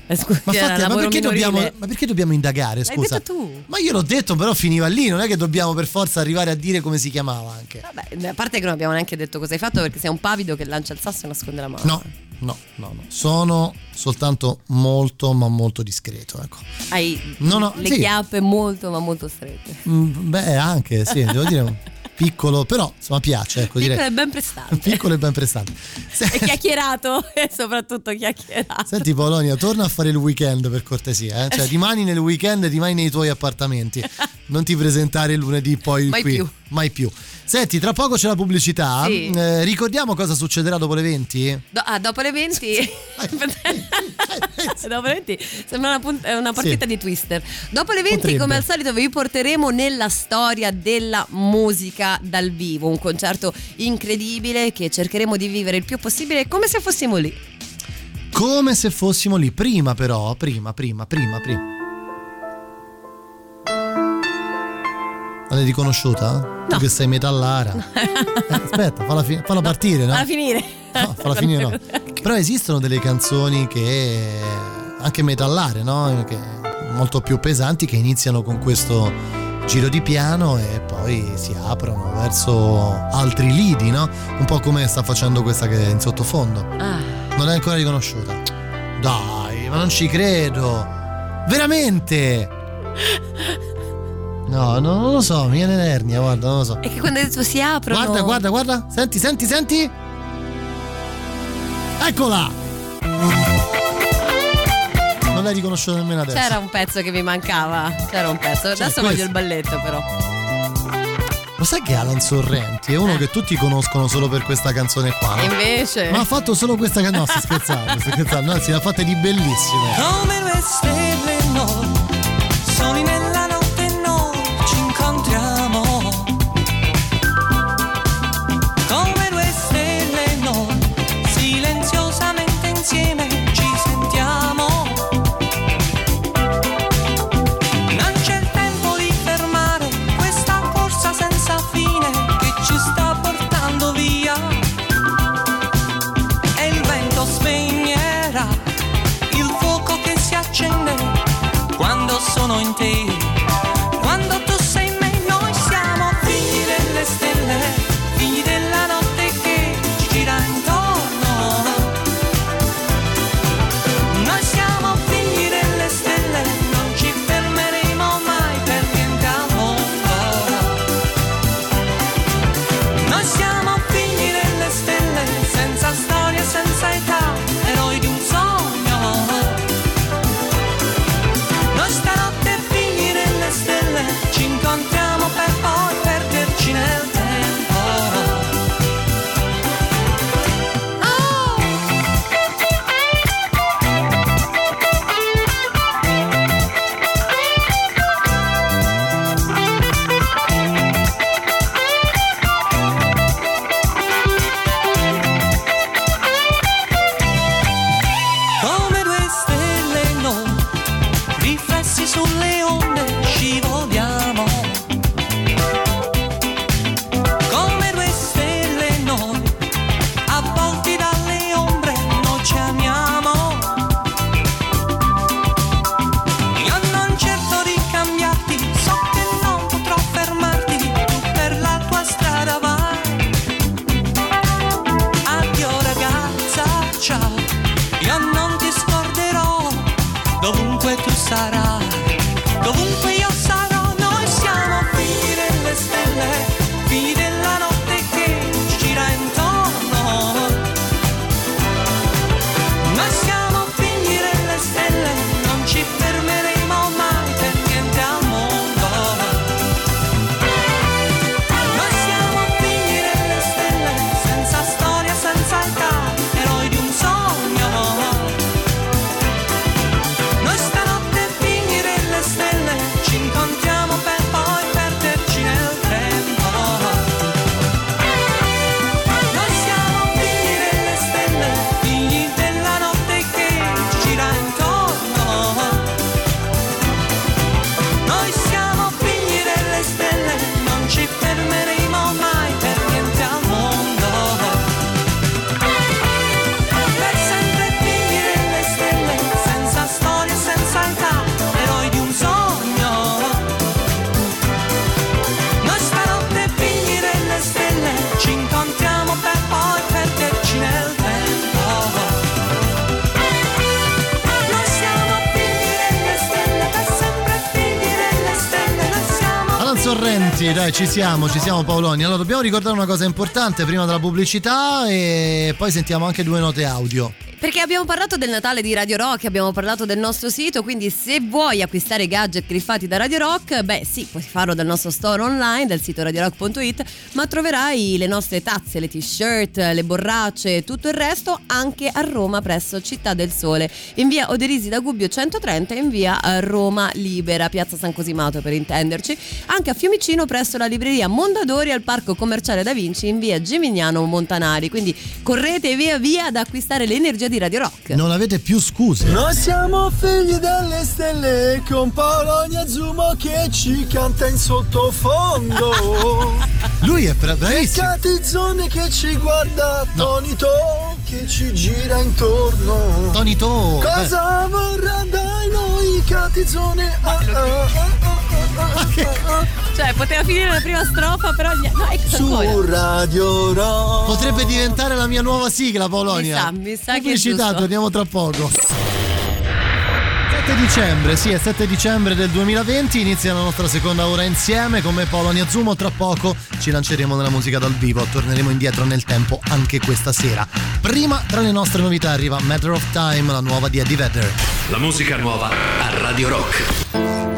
Speaker 4: Eh, scusi,
Speaker 3: Ma, infatti, ma, perché dobbiamo, ma perché dobbiamo indagare, scusa? Ma io l'ho detto, però finiva lì, non è che dobbiamo per forza arrivare a dire come si chiamava anche.
Speaker 4: Vabbè, a parte che non abbiamo neanche detto cosa hai fatto perché sei un pavido che lancia il sasso e nasconde la mano.
Speaker 3: No, no, no, no. Sono soltanto molto, ma molto discreto, ecco.
Speaker 4: Hai
Speaker 3: No, no,
Speaker 4: le
Speaker 3: sì.
Speaker 4: chiappe molto ma molto strette.
Speaker 3: Mm, Beh, anche, sì, devo dire piccolo, però insomma piace, ecco,
Speaker 4: Piccolo
Speaker 3: direi.
Speaker 4: e ben prestante.
Speaker 3: Piccolo e ben prestante. (laughs)
Speaker 4: e (laughs) chiacchierato (laughs) e soprattutto chiacchierato.
Speaker 3: Senti Polonia, torna a fare il weekend per cortesia, eh? cioè rimani nel weekend, rimani nei tuoi appartamenti, non ti presentare il lunedì poi
Speaker 4: Mai
Speaker 3: qui.
Speaker 4: più.
Speaker 3: Mai più. Senti, tra poco c'è la pubblicità,
Speaker 4: Sì.
Speaker 3: Eh, ricordiamo cosa succederà dopo le 20?
Speaker 4: Do- ah, dopo le 20 (laughs) dopo le 20 sembra una, punt- una partita
Speaker 3: Sì.
Speaker 4: di twister dopo le 20
Speaker 3: Potrebbe.
Speaker 4: come al solito vi porteremo nella storia della musica dal vivo un concerto incredibile che cercheremo di vivere il più possibile come se fossimo lì
Speaker 3: Come se fossimo lì, prima però, prima, prima, prima, prima. L'hai riconosciuta? Tu che sei metallara. Eh, aspetta, falla, fi- falla partire, no?
Speaker 4: Falla finire
Speaker 3: No, falla (laughs) finire no. Però esistono delle canzoni che anche metallare, no? Che molto più pesanti che iniziano con questo giro di piano e poi si aprono verso altri lidi, no? Un po' come sta facendo questa che è in sottofondo.
Speaker 4: Ah.
Speaker 3: Non l'hai ancora riconosciuta. Dai, ma non ci credo. Veramente? No, no, non lo so, mi viene l'ernia, guarda, non lo so.
Speaker 4: e che quando adesso si aprono
Speaker 3: Guarda, guarda, guarda. Senti, senti, senti. Eccola! Non l'hai riconosciuta nemmeno adesso.
Speaker 4: c'era un pezzo che mi mancava c'era un pezzo adesso
Speaker 3: questo.
Speaker 4: voglio il balletto però
Speaker 3: Lo sai che Alan Sorrenti è uno che tutti conoscono solo per questa canzone qua? no?
Speaker 4: E invece
Speaker 3: Ma ha fatto solo questa canzone. No, sto (laughs) scherzando, sto scherzando. Anzi, ne ha fatte di bellissime.
Speaker 15: Come due stelle noi, soli nella
Speaker 3: dai, ci siamo, ci siamo Paoloni. Allora, dobbiamo ricordare una cosa importante prima della pubblicità e poi sentiamo anche due note audio.
Speaker 4: Perché abbiamo parlato del Natale di Radio Rock, abbiamo parlato del nostro sito, quindi se vuoi acquistare gadget griffati da Radio Rock, beh sì, puoi farlo dal nostro store online, dal sito radiorock.it, ma troverai le nostre tazze, le t-shirt, le borracce e tutto il resto anche a Roma presso Città del Sole, in via Oderisi da Gubbio 130 e in via eh, Roma Libera, piazza San Cosimato per intenderci, anche a Fiumicino presso la libreria Mondadori al Parco Commerciale Da Vinci in via Gimignano Montanari, quindi correte via via ad acquistare l'energia di Radio Rock.
Speaker 3: Non avete più scuse.
Speaker 16: Noi siamo figli delle stelle con Paolonia Zumo che ci canta in sottofondo. (laughs)
Speaker 3: Lui è bra- bravissimo.
Speaker 16: Catizzone che ci guarda attonito che ci gira intorno.
Speaker 3: Tonito.
Speaker 16: Cosa vorrà dai noi Catizzone? Ah, ah, ah, ah, ah, ah.
Speaker 4: Cioè, poteva finire la prima strofa, però gli... no, ecco
Speaker 16: Su
Speaker 4: ancora.
Speaker 16: Radio Rock.
Speaker 3: Potrebbe diventare la mia nuova sigla, Polonia.
Speaker 4: Mi sa, mi sa che è
Speaker 3: Pubblicità,
Speaker 4: giusto.
Speaker 3: torniamo tra poco. 7 dicembre, sì, è 7 dicembre del 2020, inizia la nostra seconda ora insieme con me Polonia Zumo, tra poco ci lanceremo nella musica dal vivo, torneremo indietro nel tempo anche questa sera. Prima tra le nostre novità arriva Matter of Time, la nuova di Eddie Vedder.
Speaker 1: La musica nuova a Radio Rock.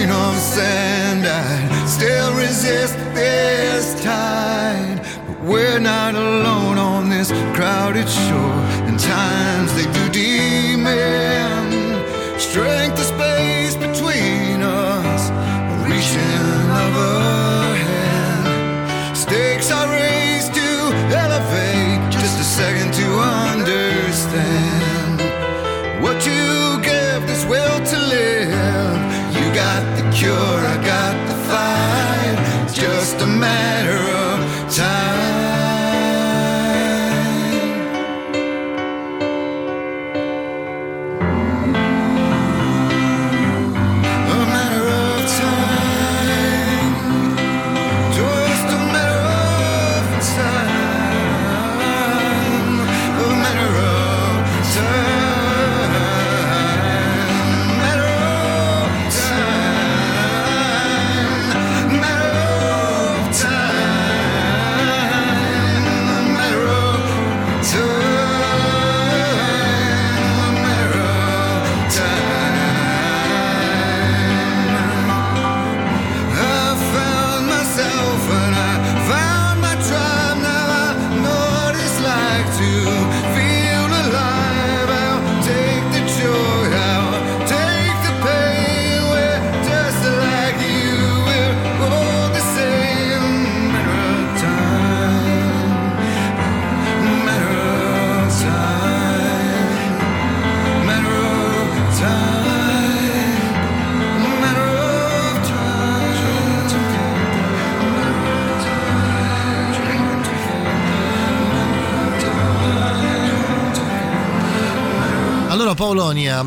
Speaker 17: Grain of sand, I'd still resist this tide. But we're not alone on this crowded shore, and times they do demand strength
Speaker 3: Paolonia,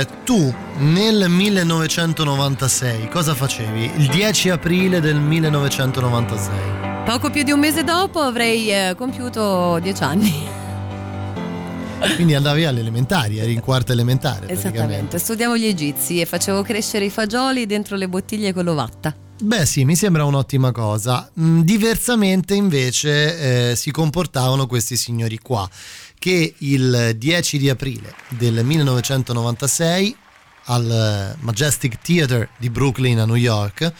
Speaker 3: eh, tu nel 1996 cosa facevi? Il 10 aprile del 1996.
Speaker 4: Poco più di un mese dopo avrei eh, compiuto dieci anni.
Speaker 3: Quindi andavi alle elementari, eri in quarta elementare
Speaker 4: Esattamente, studiavo gli egizi e facevo crescere i fagioli dentro le bottiglie con l'ovatta.
Speaker 3: Beh sì, mi sembra un'ottima cosa. Mm, Diversamente invece eh, si comportavano questi signori qua, che il 10 di aprile del 1996 al eh, Majestic Theater di Brooklyn a New York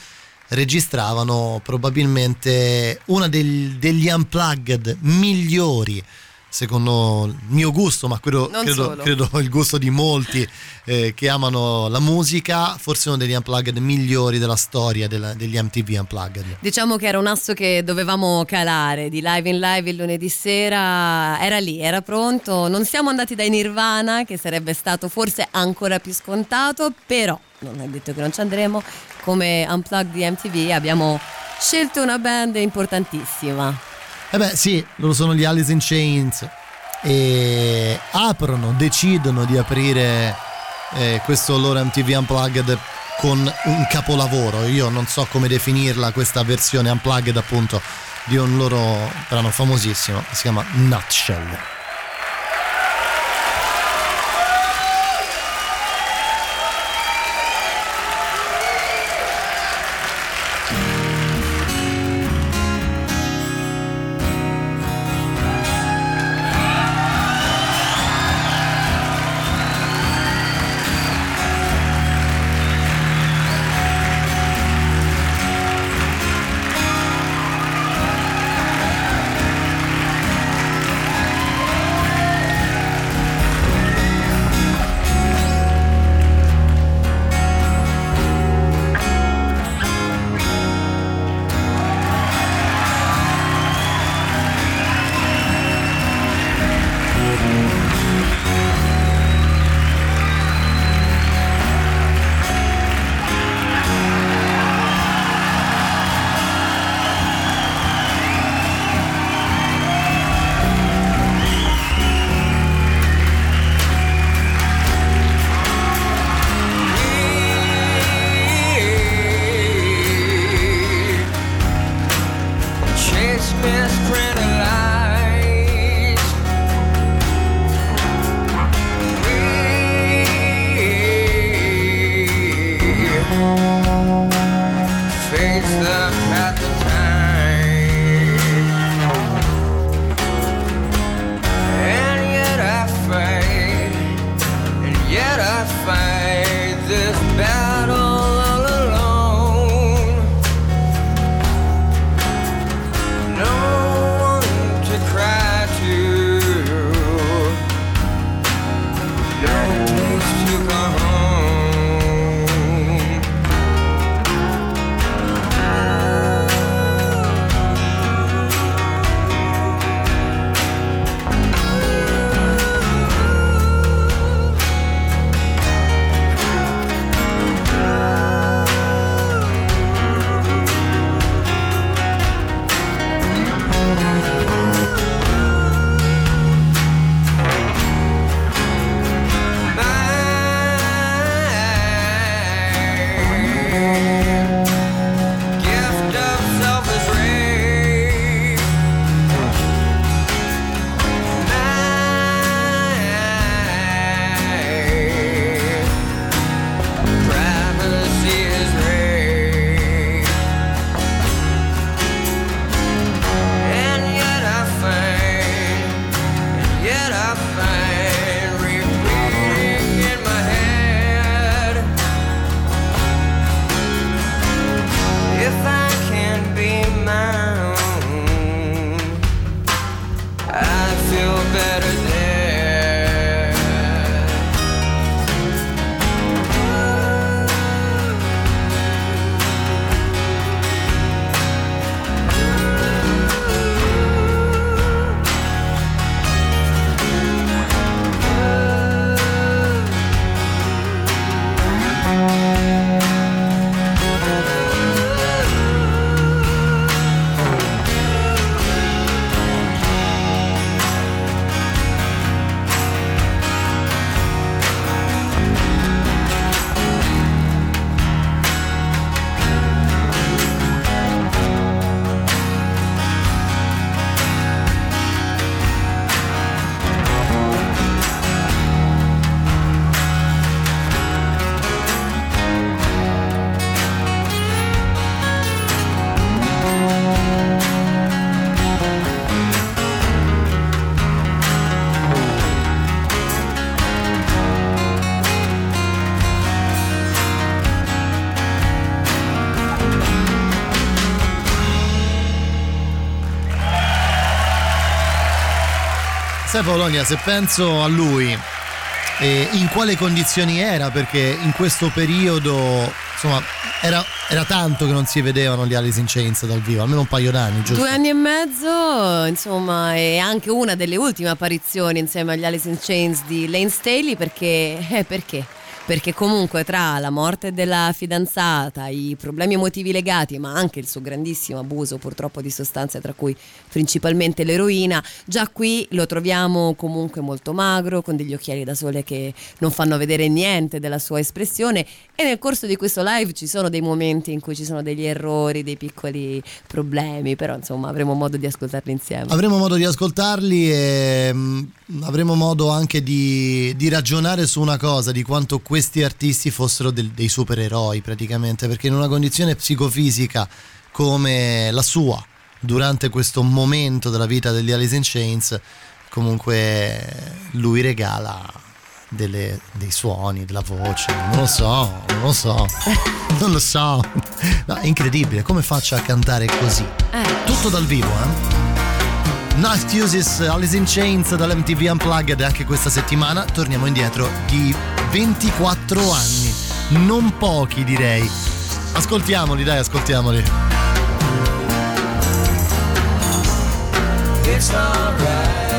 Speaker 3: registravano probabilmente uno degli unplugged migliori secondo il mio gusto, ma credo, credo, credo il gusto di molti eh, che amano la musica, forse uno degli unplugged migliori della storia della- degli MTV Unplugged.
Speaker 4: Diciamo che era un asso che dovevamo calare di live in live il lunedì sera, era lì, era pronto. Non siamo andati dai Nirvana, che sarebbe stato forse ancora più scontato, però non è detto che non ci andremo. Come Unplugged di MTV abbiamo scelto una band importantissima.
Speaker 3: Eh beh sì, loro sono gli Alice in Chains e aprono, decidono di aprire eh, questo loro MTV Unplugged con un capolavoro. Io non so come definirla questa versione Unplugged appunto di un loro brano famosissimo si chiama Nutshell.
Speaker 7: I find
Speaker 3: Sai Polonia, se penso a lui e in quale condizioni era, perché in questo periodo, insomma, era, era tanto che non si vedevano gli Alice in Chains dal vivo, almeno un paio d'anni, giusto?
Speaker 4: Due anni e mezzo, insomma, è anche una delle ultime apparizioni insieme agli Alice in Chains di Lane Staley perché, eh, perché? Perché comunque tra la morte della fidanzata, i problemi emotivi legati, ma anche il suo grandissimo abuso purtroppo di sostanze, tra cui principalmente l'eroina, già qui lo troviamo comunque molto magro, con degli occhiali da sole che non fanno vedere niente della sua espressione e nel corso di questo live ci sono dei momenti in cui ci sono degli errori, dei piccoli problemi, però insomma avremo modo di ascoltarli insieme.
Speaker 3: Avremo modo di ascoltarli e mm, avremo modo anche di, di ragionare su una cosa, di quanto questi artisti fossero del- dei supereroi praticamente, perché in una condizione psicofisica come la sua, durante questo momento della vita degli Alice in Chains, comunque lui regala delle- dei suoni, della voce, non lo so, non lo so, (laughs) non lo so. No, è incredibile, come faccio a cantare così? Tutto dal vivo, eh? Night Uses Alice in Chains dall'MTV Unplugged anche questa settimana. Torniamo indietro di 24 anni. Non pochi direi. Ascoltiamoli dai ascoltiamoli.
Speaker 7: It's alright.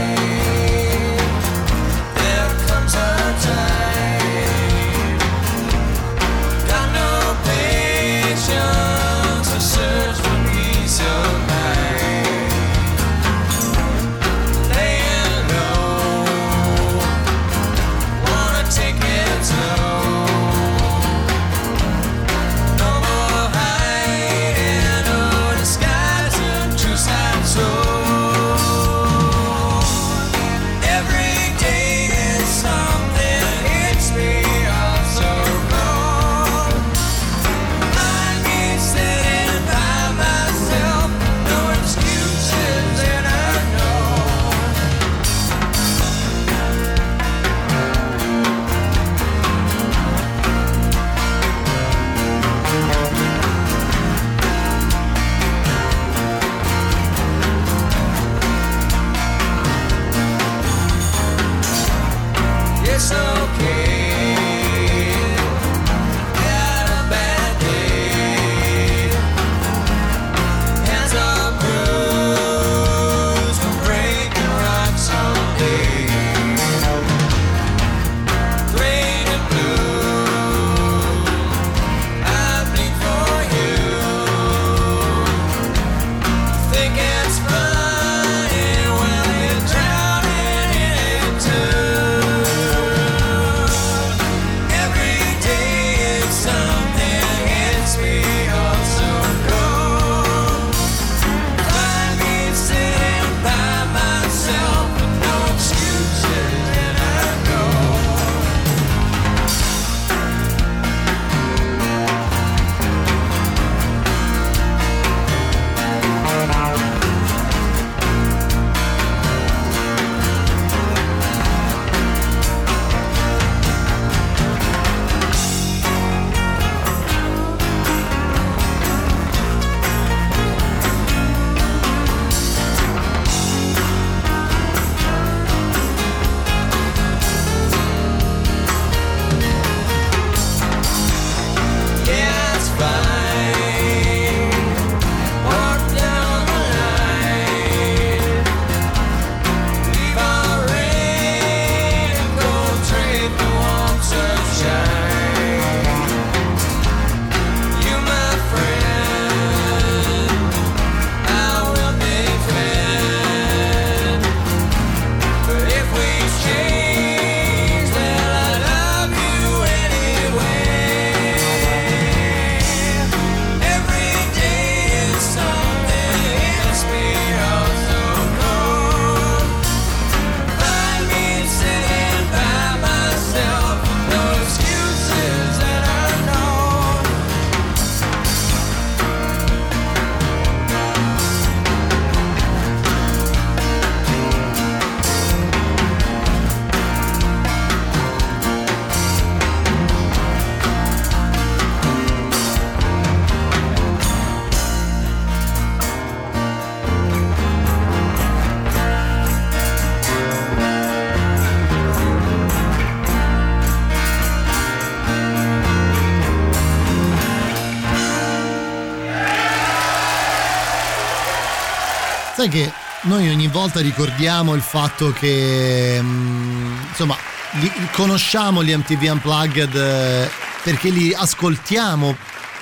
Speaker 3: Sai che noi ogni volta ricordiamo il fatto che mm, insomma li- conosciamo gli MTV Unplugged eh, perché li ascoltiamo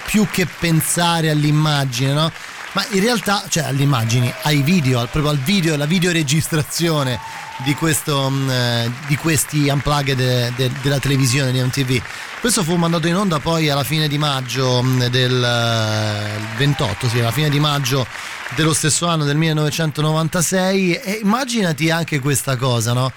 Speaker 3: più che pensare all'immagine, no? Ma in realtà, cioè alle immagini, ai video, al- proprio al video, alla videoregistrazione di, questo, mm, eh, di questi unplugged de- de- della televisione di MTV. Questo fu mandato in onda poi alla fine di maggio mm, del eh, 28, sì, alla fine di maggio dello stesso anno del 1996 e immaginati anche questa cosa, no?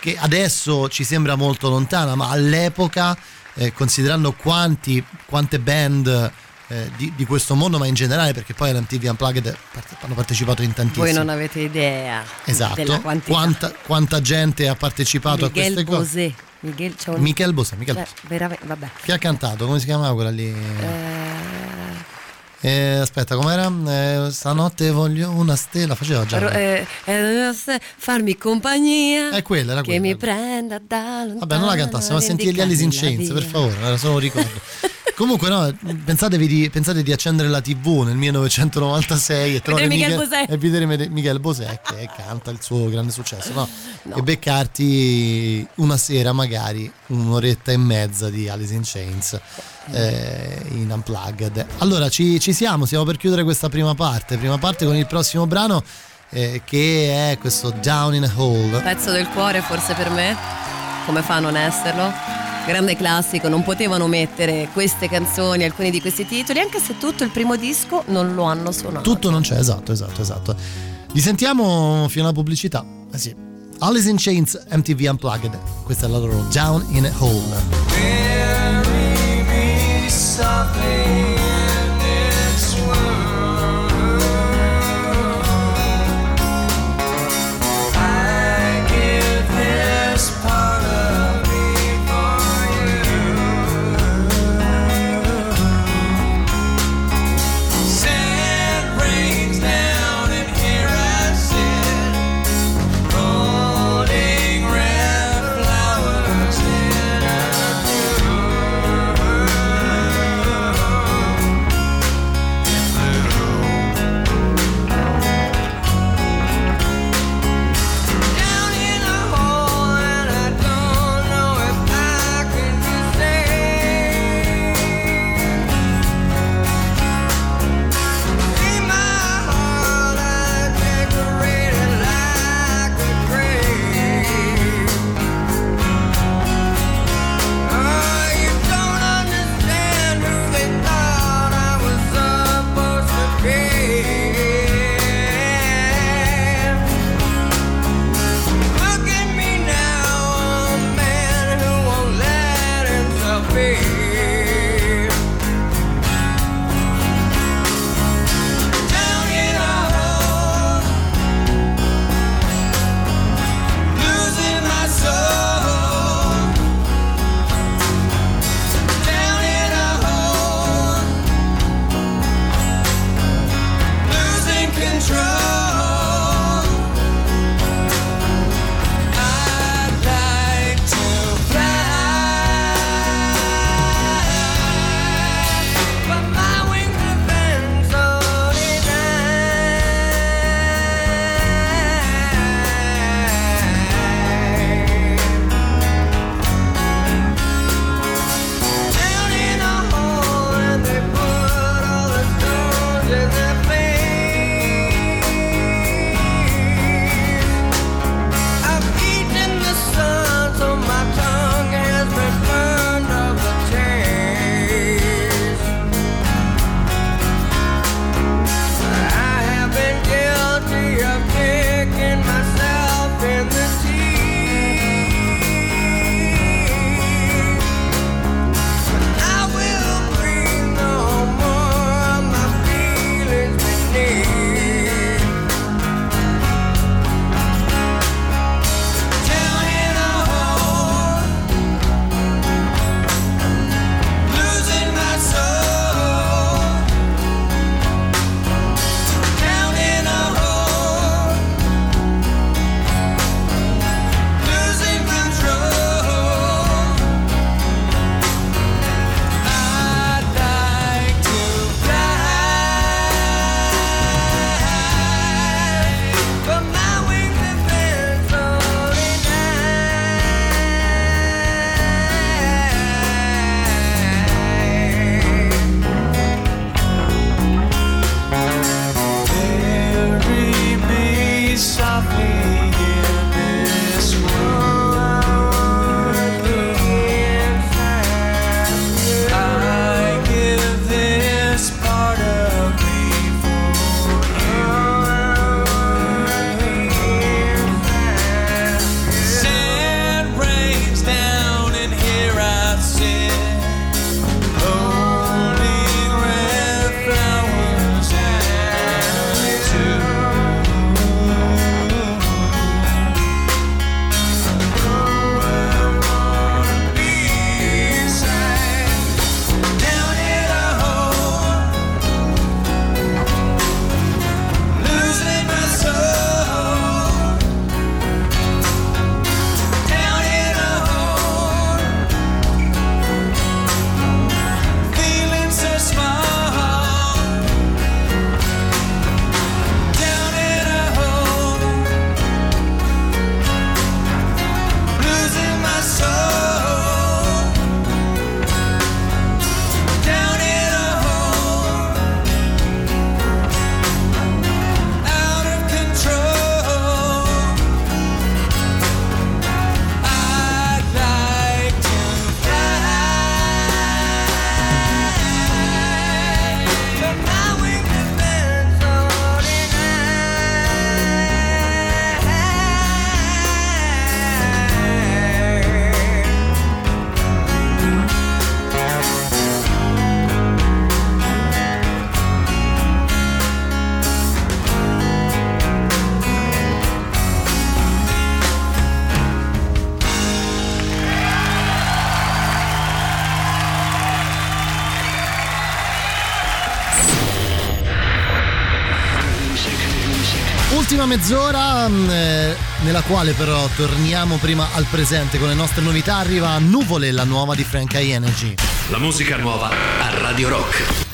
Speaker 3: Che adesso ci sembra molto lontana, ma all'epoca, eh, considerando quanti, quante band eh, di, di questo mondo, ma in generale, perché poi all'MTV Unplugged parte- hanno partecipato in tantissimi.
Speaker 4: Voi non avete idea
Speaker 3: Esatto, quanta, quanta gente ha partecipato a
Speaker 4: Miguel
Speaker 3: queste cose.
Speaker 4: Miguel, un-
Speaker 3: Michel Bosé, Michel
Speaker 4: Cioè,
Speaker 3: Bosé.
Speaker 4: veramente, vabbè.
Speaker 3: Chi ha cantato? Come si chiamava quella lì?
Speaker 4: Eh,
Speaker 3: Eh, aspetta, com'era? Eh, stanotte voglio una stella. Faceva già.
Speaker 4: ro- eh, eh, farmi compagnia.
Speaker 3: È quella, era
Speaker 4: Che
Speaker 3: quella.
Speaker 4: mi prenda da lontano.
Speaker 3: Vabbè, non la cantassimo, ma sentire gli Alice in Chains, per favore, era solo un ricordo. (laughs) Comunque, no, pensatevi di, pensate di accendere la TV nel 1996 e trovare
Speaker 4: Michel Bosé.
Speaker 3: e vedere Michel Bosé che canta il suo grande successo, no? E beccarti una sera, magari un'oretta e mezza di Alice in Chains eh, in Unplugged. Allora, ci, ci siamo, stiamo per chiudere questa prima parte. Prima parte con il prossimo brano. eh, che è questo Down in a Hole.
Speaker 4: Pezzo del cuore forse per me. Come fa a non esserlo? Grande classico, non potevano mettere queste canzoni, alcuni di questi titoli, anche se tutto il primo disco non lo hanno suonato.
Speaker 3: Tutto non c'è, esatto, esatto, esatto. Li sentiamo fino alla pubblicità. Eh sì. Alice in Chains MTV Unplugged. Questa è la loro Down in a Hole.
Speaker 6: Bury me softly
Speaker 3: quale però torniamo prima al presente con le nostre novità. Arriva Nuvole, la nuova di Frank High Energy.
Speaker 1: La musica nuova a Radio Rock.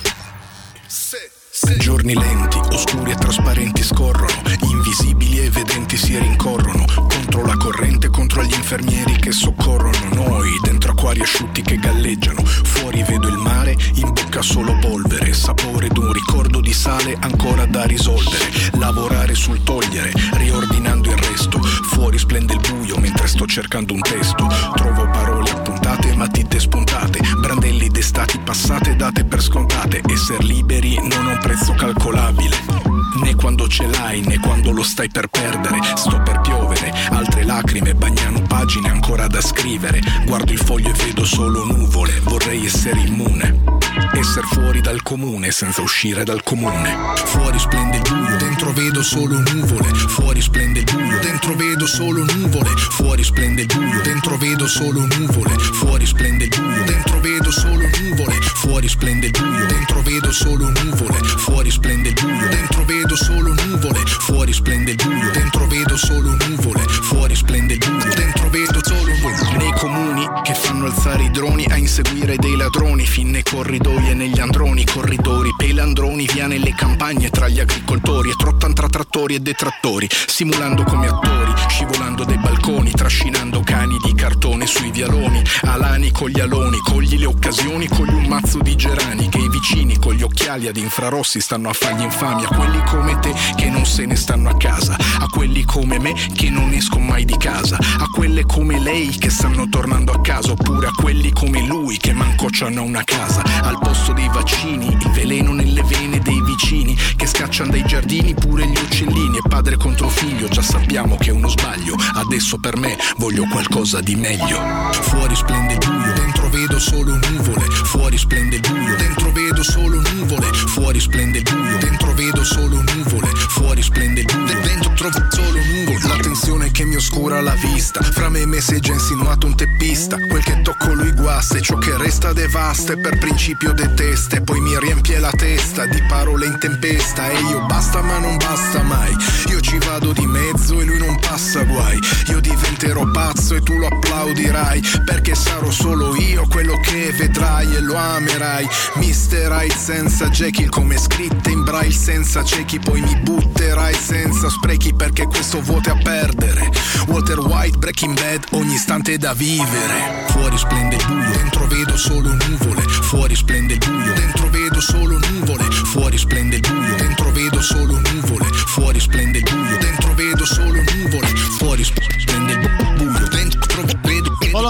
Speaker 18: Giorni lenti, oscuri e trasparenti scorrono, invisibili e vedenti si rincorrono, contro la corrente, contro gli infermieri che soccorrono noi, dentro acquari asciutti che galleggiano, fuori vedo il mare, in bocca solo polvere, sapore d'un ricordo di sale ancora da risolvere, lavorare sul togliere, riordinando il resto, fuori splende il buio mentre sto cercando un testo, trovo parole appuntate matite spuntate, brandelli d'estati passate date per scontate, essere liberi non ha un prezzo calcolabile. Né quando ce l'hai né quando lo stai per perdere. Sto per piovere, altre lacrime bagnano pagine ancora da scrivere. Guardo il foglio e vedo solo nuvole, vorrei essere immune. Essere fuori dal comune senza uscire dal comune. Fuori splende il buio, dentro vedo solo nuvole. Fuori splende il buio, dentro vedo solo nuvole. Fuori splende il buio, dentro vedo solo nuvole. Fuori splende il buio, dentro vedo solo nuvole. Fuori splende il buio, dentro vedo solo nuvole. Fuori splende il buio, dentro vedo solo nuvole. Fuori splende il buio, dentro vedo solo nuvole. Fuori splende il buio, dentro vedo solo nuvole. Comuni che fanno alzare i droni a inseguire dei ladroni, fin nei corridoi e negli androni, corridori, pelandroni, via nelle campagne tra gli agricoltori e trottan tra trattori e detrattori, simulando come attori, scivolando dai balconi, trascinando cani di cartone sui vialoni, alani con gli aloni, cogli le occasioni, cogli un mazzo di gerani che i vicini con gli occhiali ad infrarossi stanno a fargli infami, a quelli come te che non se ne stanno a casa, a quelli come me che non escono mai di casa, a quelle come lei che stanno tornando a casa, oppure a quelli come lui che manco c'hanno una casa, al posto dei vaccini, il veleno nelle vene dei vicini che scacciano dai giardini pure gli uccellini. E padre contro figlio, già sappiamo che è uno sbaglio, adesso per me voglio qualcosa di meglio. Fuori splende il buio, dentro vedo solo nuvole, fuori splende il buio, dentro vedo solo nuvole, fuori splende il buio, dentro vedo solo nuvole, fuori splende il buio, dentro trovo solo nuvole, la tensione che mi oscura la vista, fra me e me si è già insinuato un teppista, quel che tocco lui guasta e ciò che resta devasta. E per principio detesta e poi mi riempie la testa di parole in tempesta. E io basta ma non basta mai, io ci vado di mezzo e lui non passa guai, io diventerò pazzo e tu lo applaudirai perché sarò solo io quello che vedrai e lo amerai, Mr. Hyde senza Jekyll come scritte in braille senza ciechi poi mi butterai senza sprechi perché questo vuote a perdere, Walter White Breaking Bad ogni istante è da vivere, fuori splende il buio, dentro vedo solo nuvole, fuori splende il buio, dentro vedo solo nuvole, fuori splende il buio, dentro vedo solo nuvole, fuori splende il buio, dentro vedo solo nuvole, fuori splende il buio,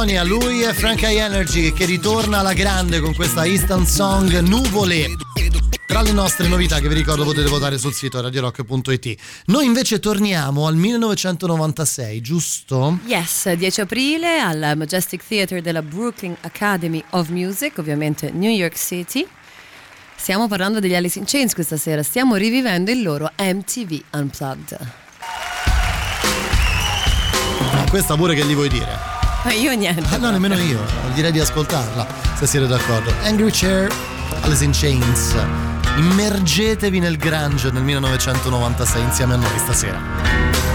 Speaker 3: Polonia, lui è Frank High Energy che ritorna alla grande con questa instant song Nuvole. Tra le nostre novità che vi ricordo potete votare sul sito radiorock.it. Noi invece torniamo al 1996, giusto?
Speaker 4: Yes, 10 aprile al Majestic Theatre della Brooklyn Academy of Music, ovviamente New York City. Stiamo parlando degli Alice in Chains questa sera, stiamo rivivendo il loro MTV Unplugged.
Speaker 3: Questa pure che gli vuoi dire?
Speaker 4: Ma io niente.
Speaker 3: Ah, no, nemmeno io. Direi di ascoltarla, se siete d'accordo. Angry Chair, Alice in Chains. Immergetevi nel grunge nel 1996 insieme a noi stasera.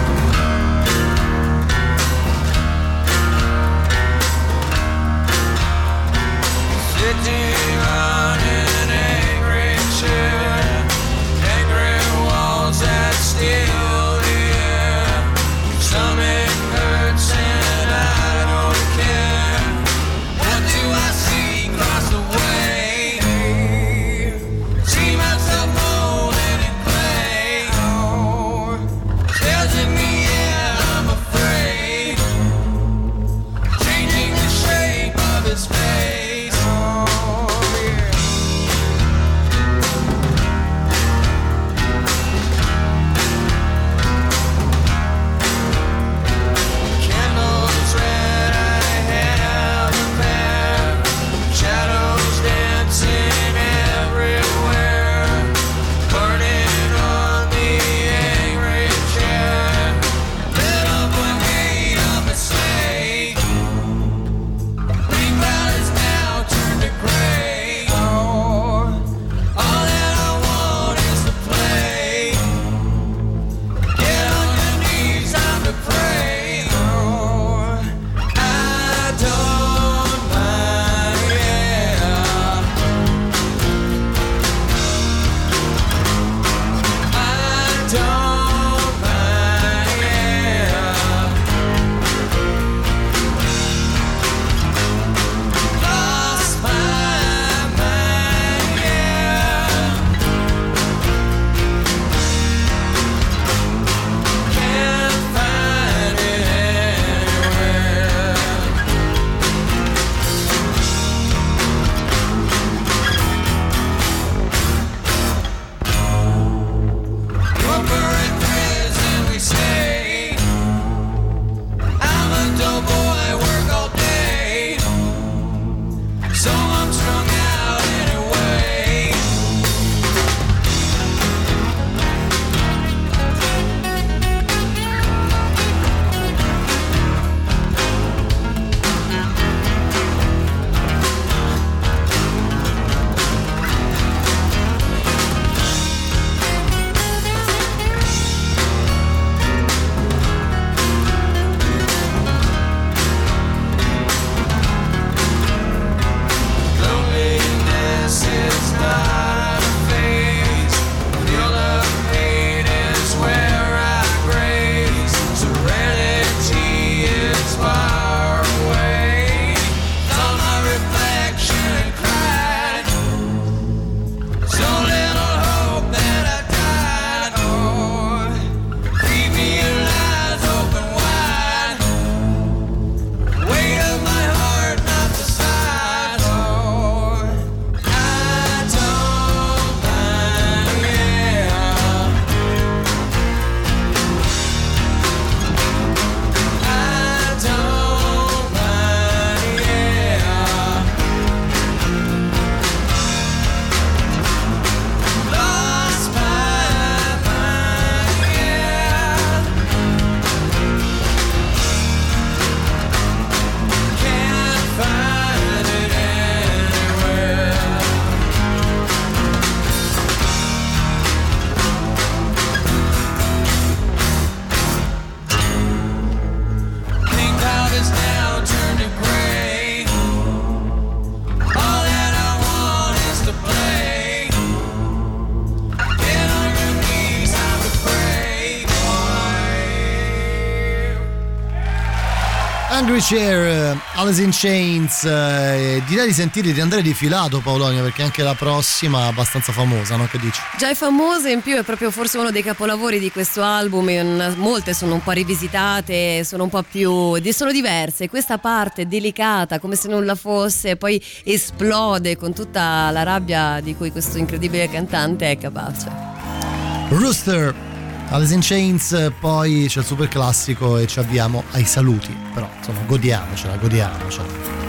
Speaker 6: Angry Chair,
Speaker 3: uh, Alice in Chains, eh, direi di sentire di andare di filato Paolonia perché anche la prossima è abbastanza famosa, no? Che dici?
Speaker 4: Già è famosa, in più è proprio forse uno dei capolavori di questo album. in- Molte sono un po' rivisitate, sono un po' più. sono diverse. Questa parte delicata, come se nulla fosse, poi esplode con tutta la rabbia di cui questo incredibile cantante è capace.
Speaker 3: Rooster, Alice in Chains, poi c'è il super classico e ci avviamo ai saluti, però insomma godiamocela, godiamocela.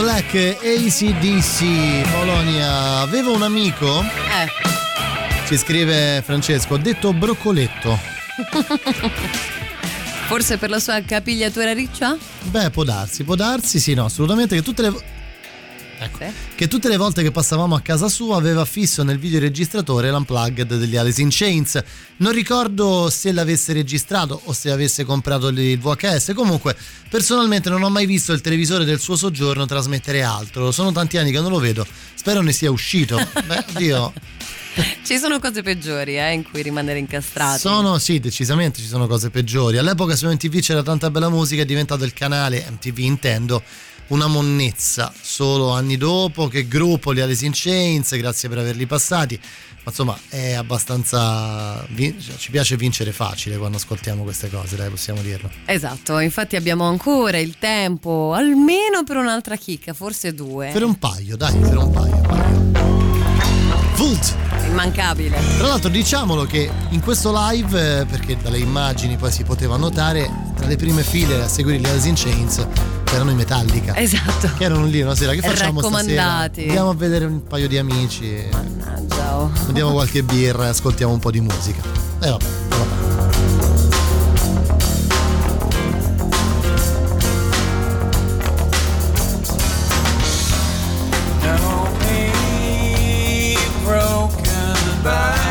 Speaker 3: Black ACDC Polonia. Avevo un amico,
Speaker 4: Eh.
Speaker 3: ci scrive Francesco, ho detto broccoletto.
Speaker 4: Forse per la sua capigliatura riccia?
Speaker 3: Beh, può darsi, può darsi, sì, no, assolutamente che tutte le ecco, che tutte le volte che passavamo a casa sua aveva fisso nel videoregistratore l'unplugged degli Alice in Chains. Non ricordo se l'avesse registrato o se avesse comprato il VHS. Comunque, personalmente non ho mai visto il televisore del suo soggiorno trasmettere altro. Sono tanti anni che non lo vedo. Spero ne sia uscito. (laughs) Beh, oddio.
Speaker 4: Ci sono cose peggiori eh, in cui rimanere incastrati.
Speaker 3: Sono, sì, decisamente ci sono cose peggiori. All'epoca su MTV c'era tanta bella musica, è diventato il canale MTV Intendo una monnezza. Solo anni dopo, che gruppo, gli Alice in Chains, grazie per averli passati. Ma insomma, è abbastanza. cioè, ci piace vincere facile quando ascoltiamo queste cose, dai, possiamo dirlo.
Speaker 4: Esatto, infatti abbiamo ancora il tempo, almeno per un'altra chicca, forse due.
Speaker 3: Per un paio, dai, per un paio. Vult!
Speaker 4: Immancabile.
Speaker 3: Tra l'altro diciamolo che in questo live, eh, perché dalle immagini poi si poteva notare, tra le prime file a seguire gli Alice in Chains C'erano i Metallica.
Speaker 4: Esatto.
Speaker 3: Che erano lì una sera. Che facciamo stasera? Andiamo a vedere un paio di amici.
Speaker 4: Mannaggia. oh.
Speaker 3: Andiamo qualche birra e ascoltiamo un po' di musica. E vabbè, vabbè.
Speaker 6: Know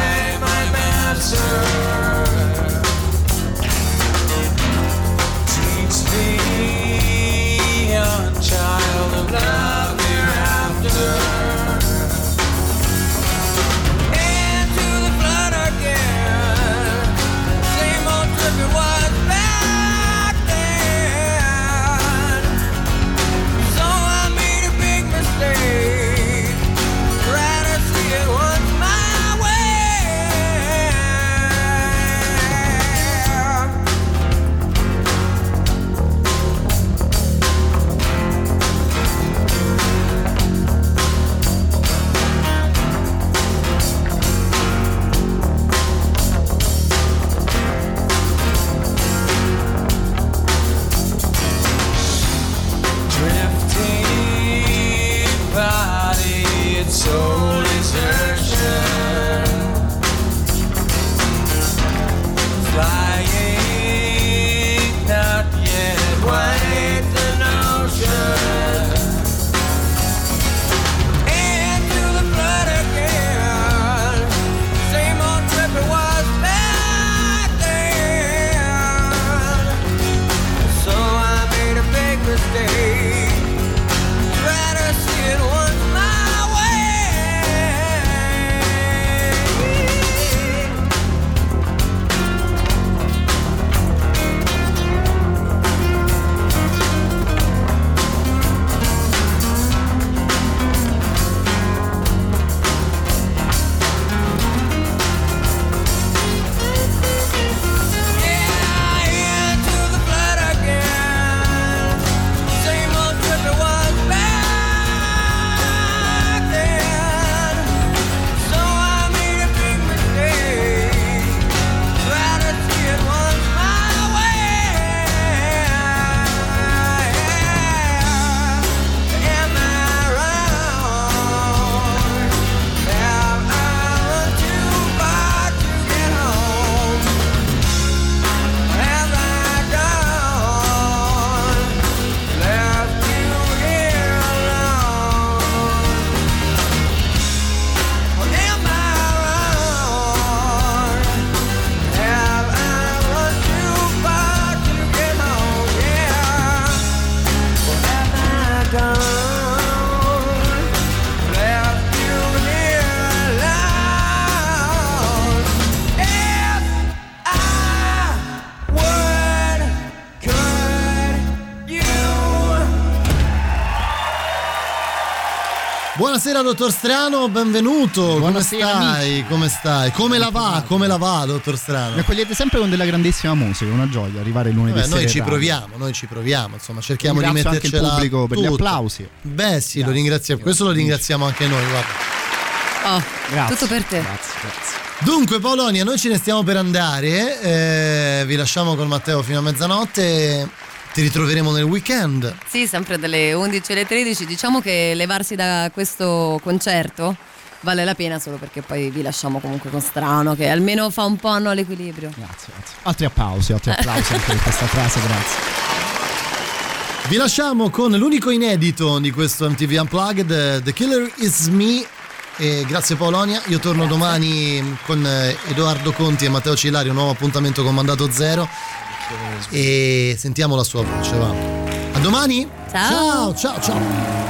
Speaker 3: Buonasera dottor Strano, benvenuto.
Speaker 19: Buonasera,
Speaker 3: Come stai? Come stai? Come la va? Come la va, dottor Strano?
Speaker 19: Mi accogliete sempre con della grandissima musica, una gioia arrivare lunedì
Speaker 3: Vabbè, noi ci proviamo, noi ci proviamo, insomma, cerchiamo di
Speaker 19: Ringrazio anche il
Speaker 3: mettercela
Speaker 19: pubblico per gli applausi.
Speaker 3: Beh, sì, lo ringraziamo. Questo lo ringraziamo anche noi, guarda.
Speaker 4: Oh,
Speaker 19: Grazie,
Speaker 4: tutto per te.
Speaker 3: Dunque, Polonia, noi ce ne stiamo per andare. eh, vi lasciamo con Matteo fino a mezzanotte. Ti ritroveremo nel weekend.
Speaker 4: Sì, sempre dalle 11 alle 13. Diciamo che levarsi da questo concerto vale la pena solo perché poi vi lasciamo comunque con strano che almeno fa un po' no, l'equilibrio.
Speaker 19: Grazie, grazie. Altri applausi, altri applausi anche per questa frase, grazie.
Speaker 3: Vi lasciamo con l'unico inedito di questo MTV Unplugged, The Killer Is Me. E grazie Polonia, io torno domani con Edoardo Conti e Matteo Cillari, un nuovo appuntamento con Mandato Zero. E sentiamo la sua voce, va. A domani!
Speaker 4: Ciao,
Speaker 3: ciao, ciao. ciao.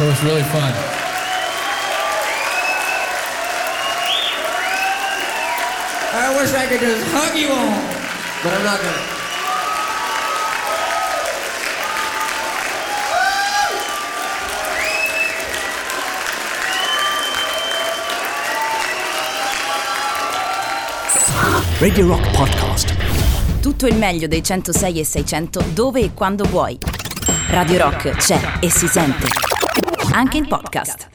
Speaker 19: Thanks. It was really fun.
Speaker 6: I wish I could just hug you all, but I'm not gonna.
Speaker 2: Radio Rock Podcast. Tutto il meglio dei 106 e 600 dove e quando vuoi. Radio Rock c'è e si sente. Anche in podcast.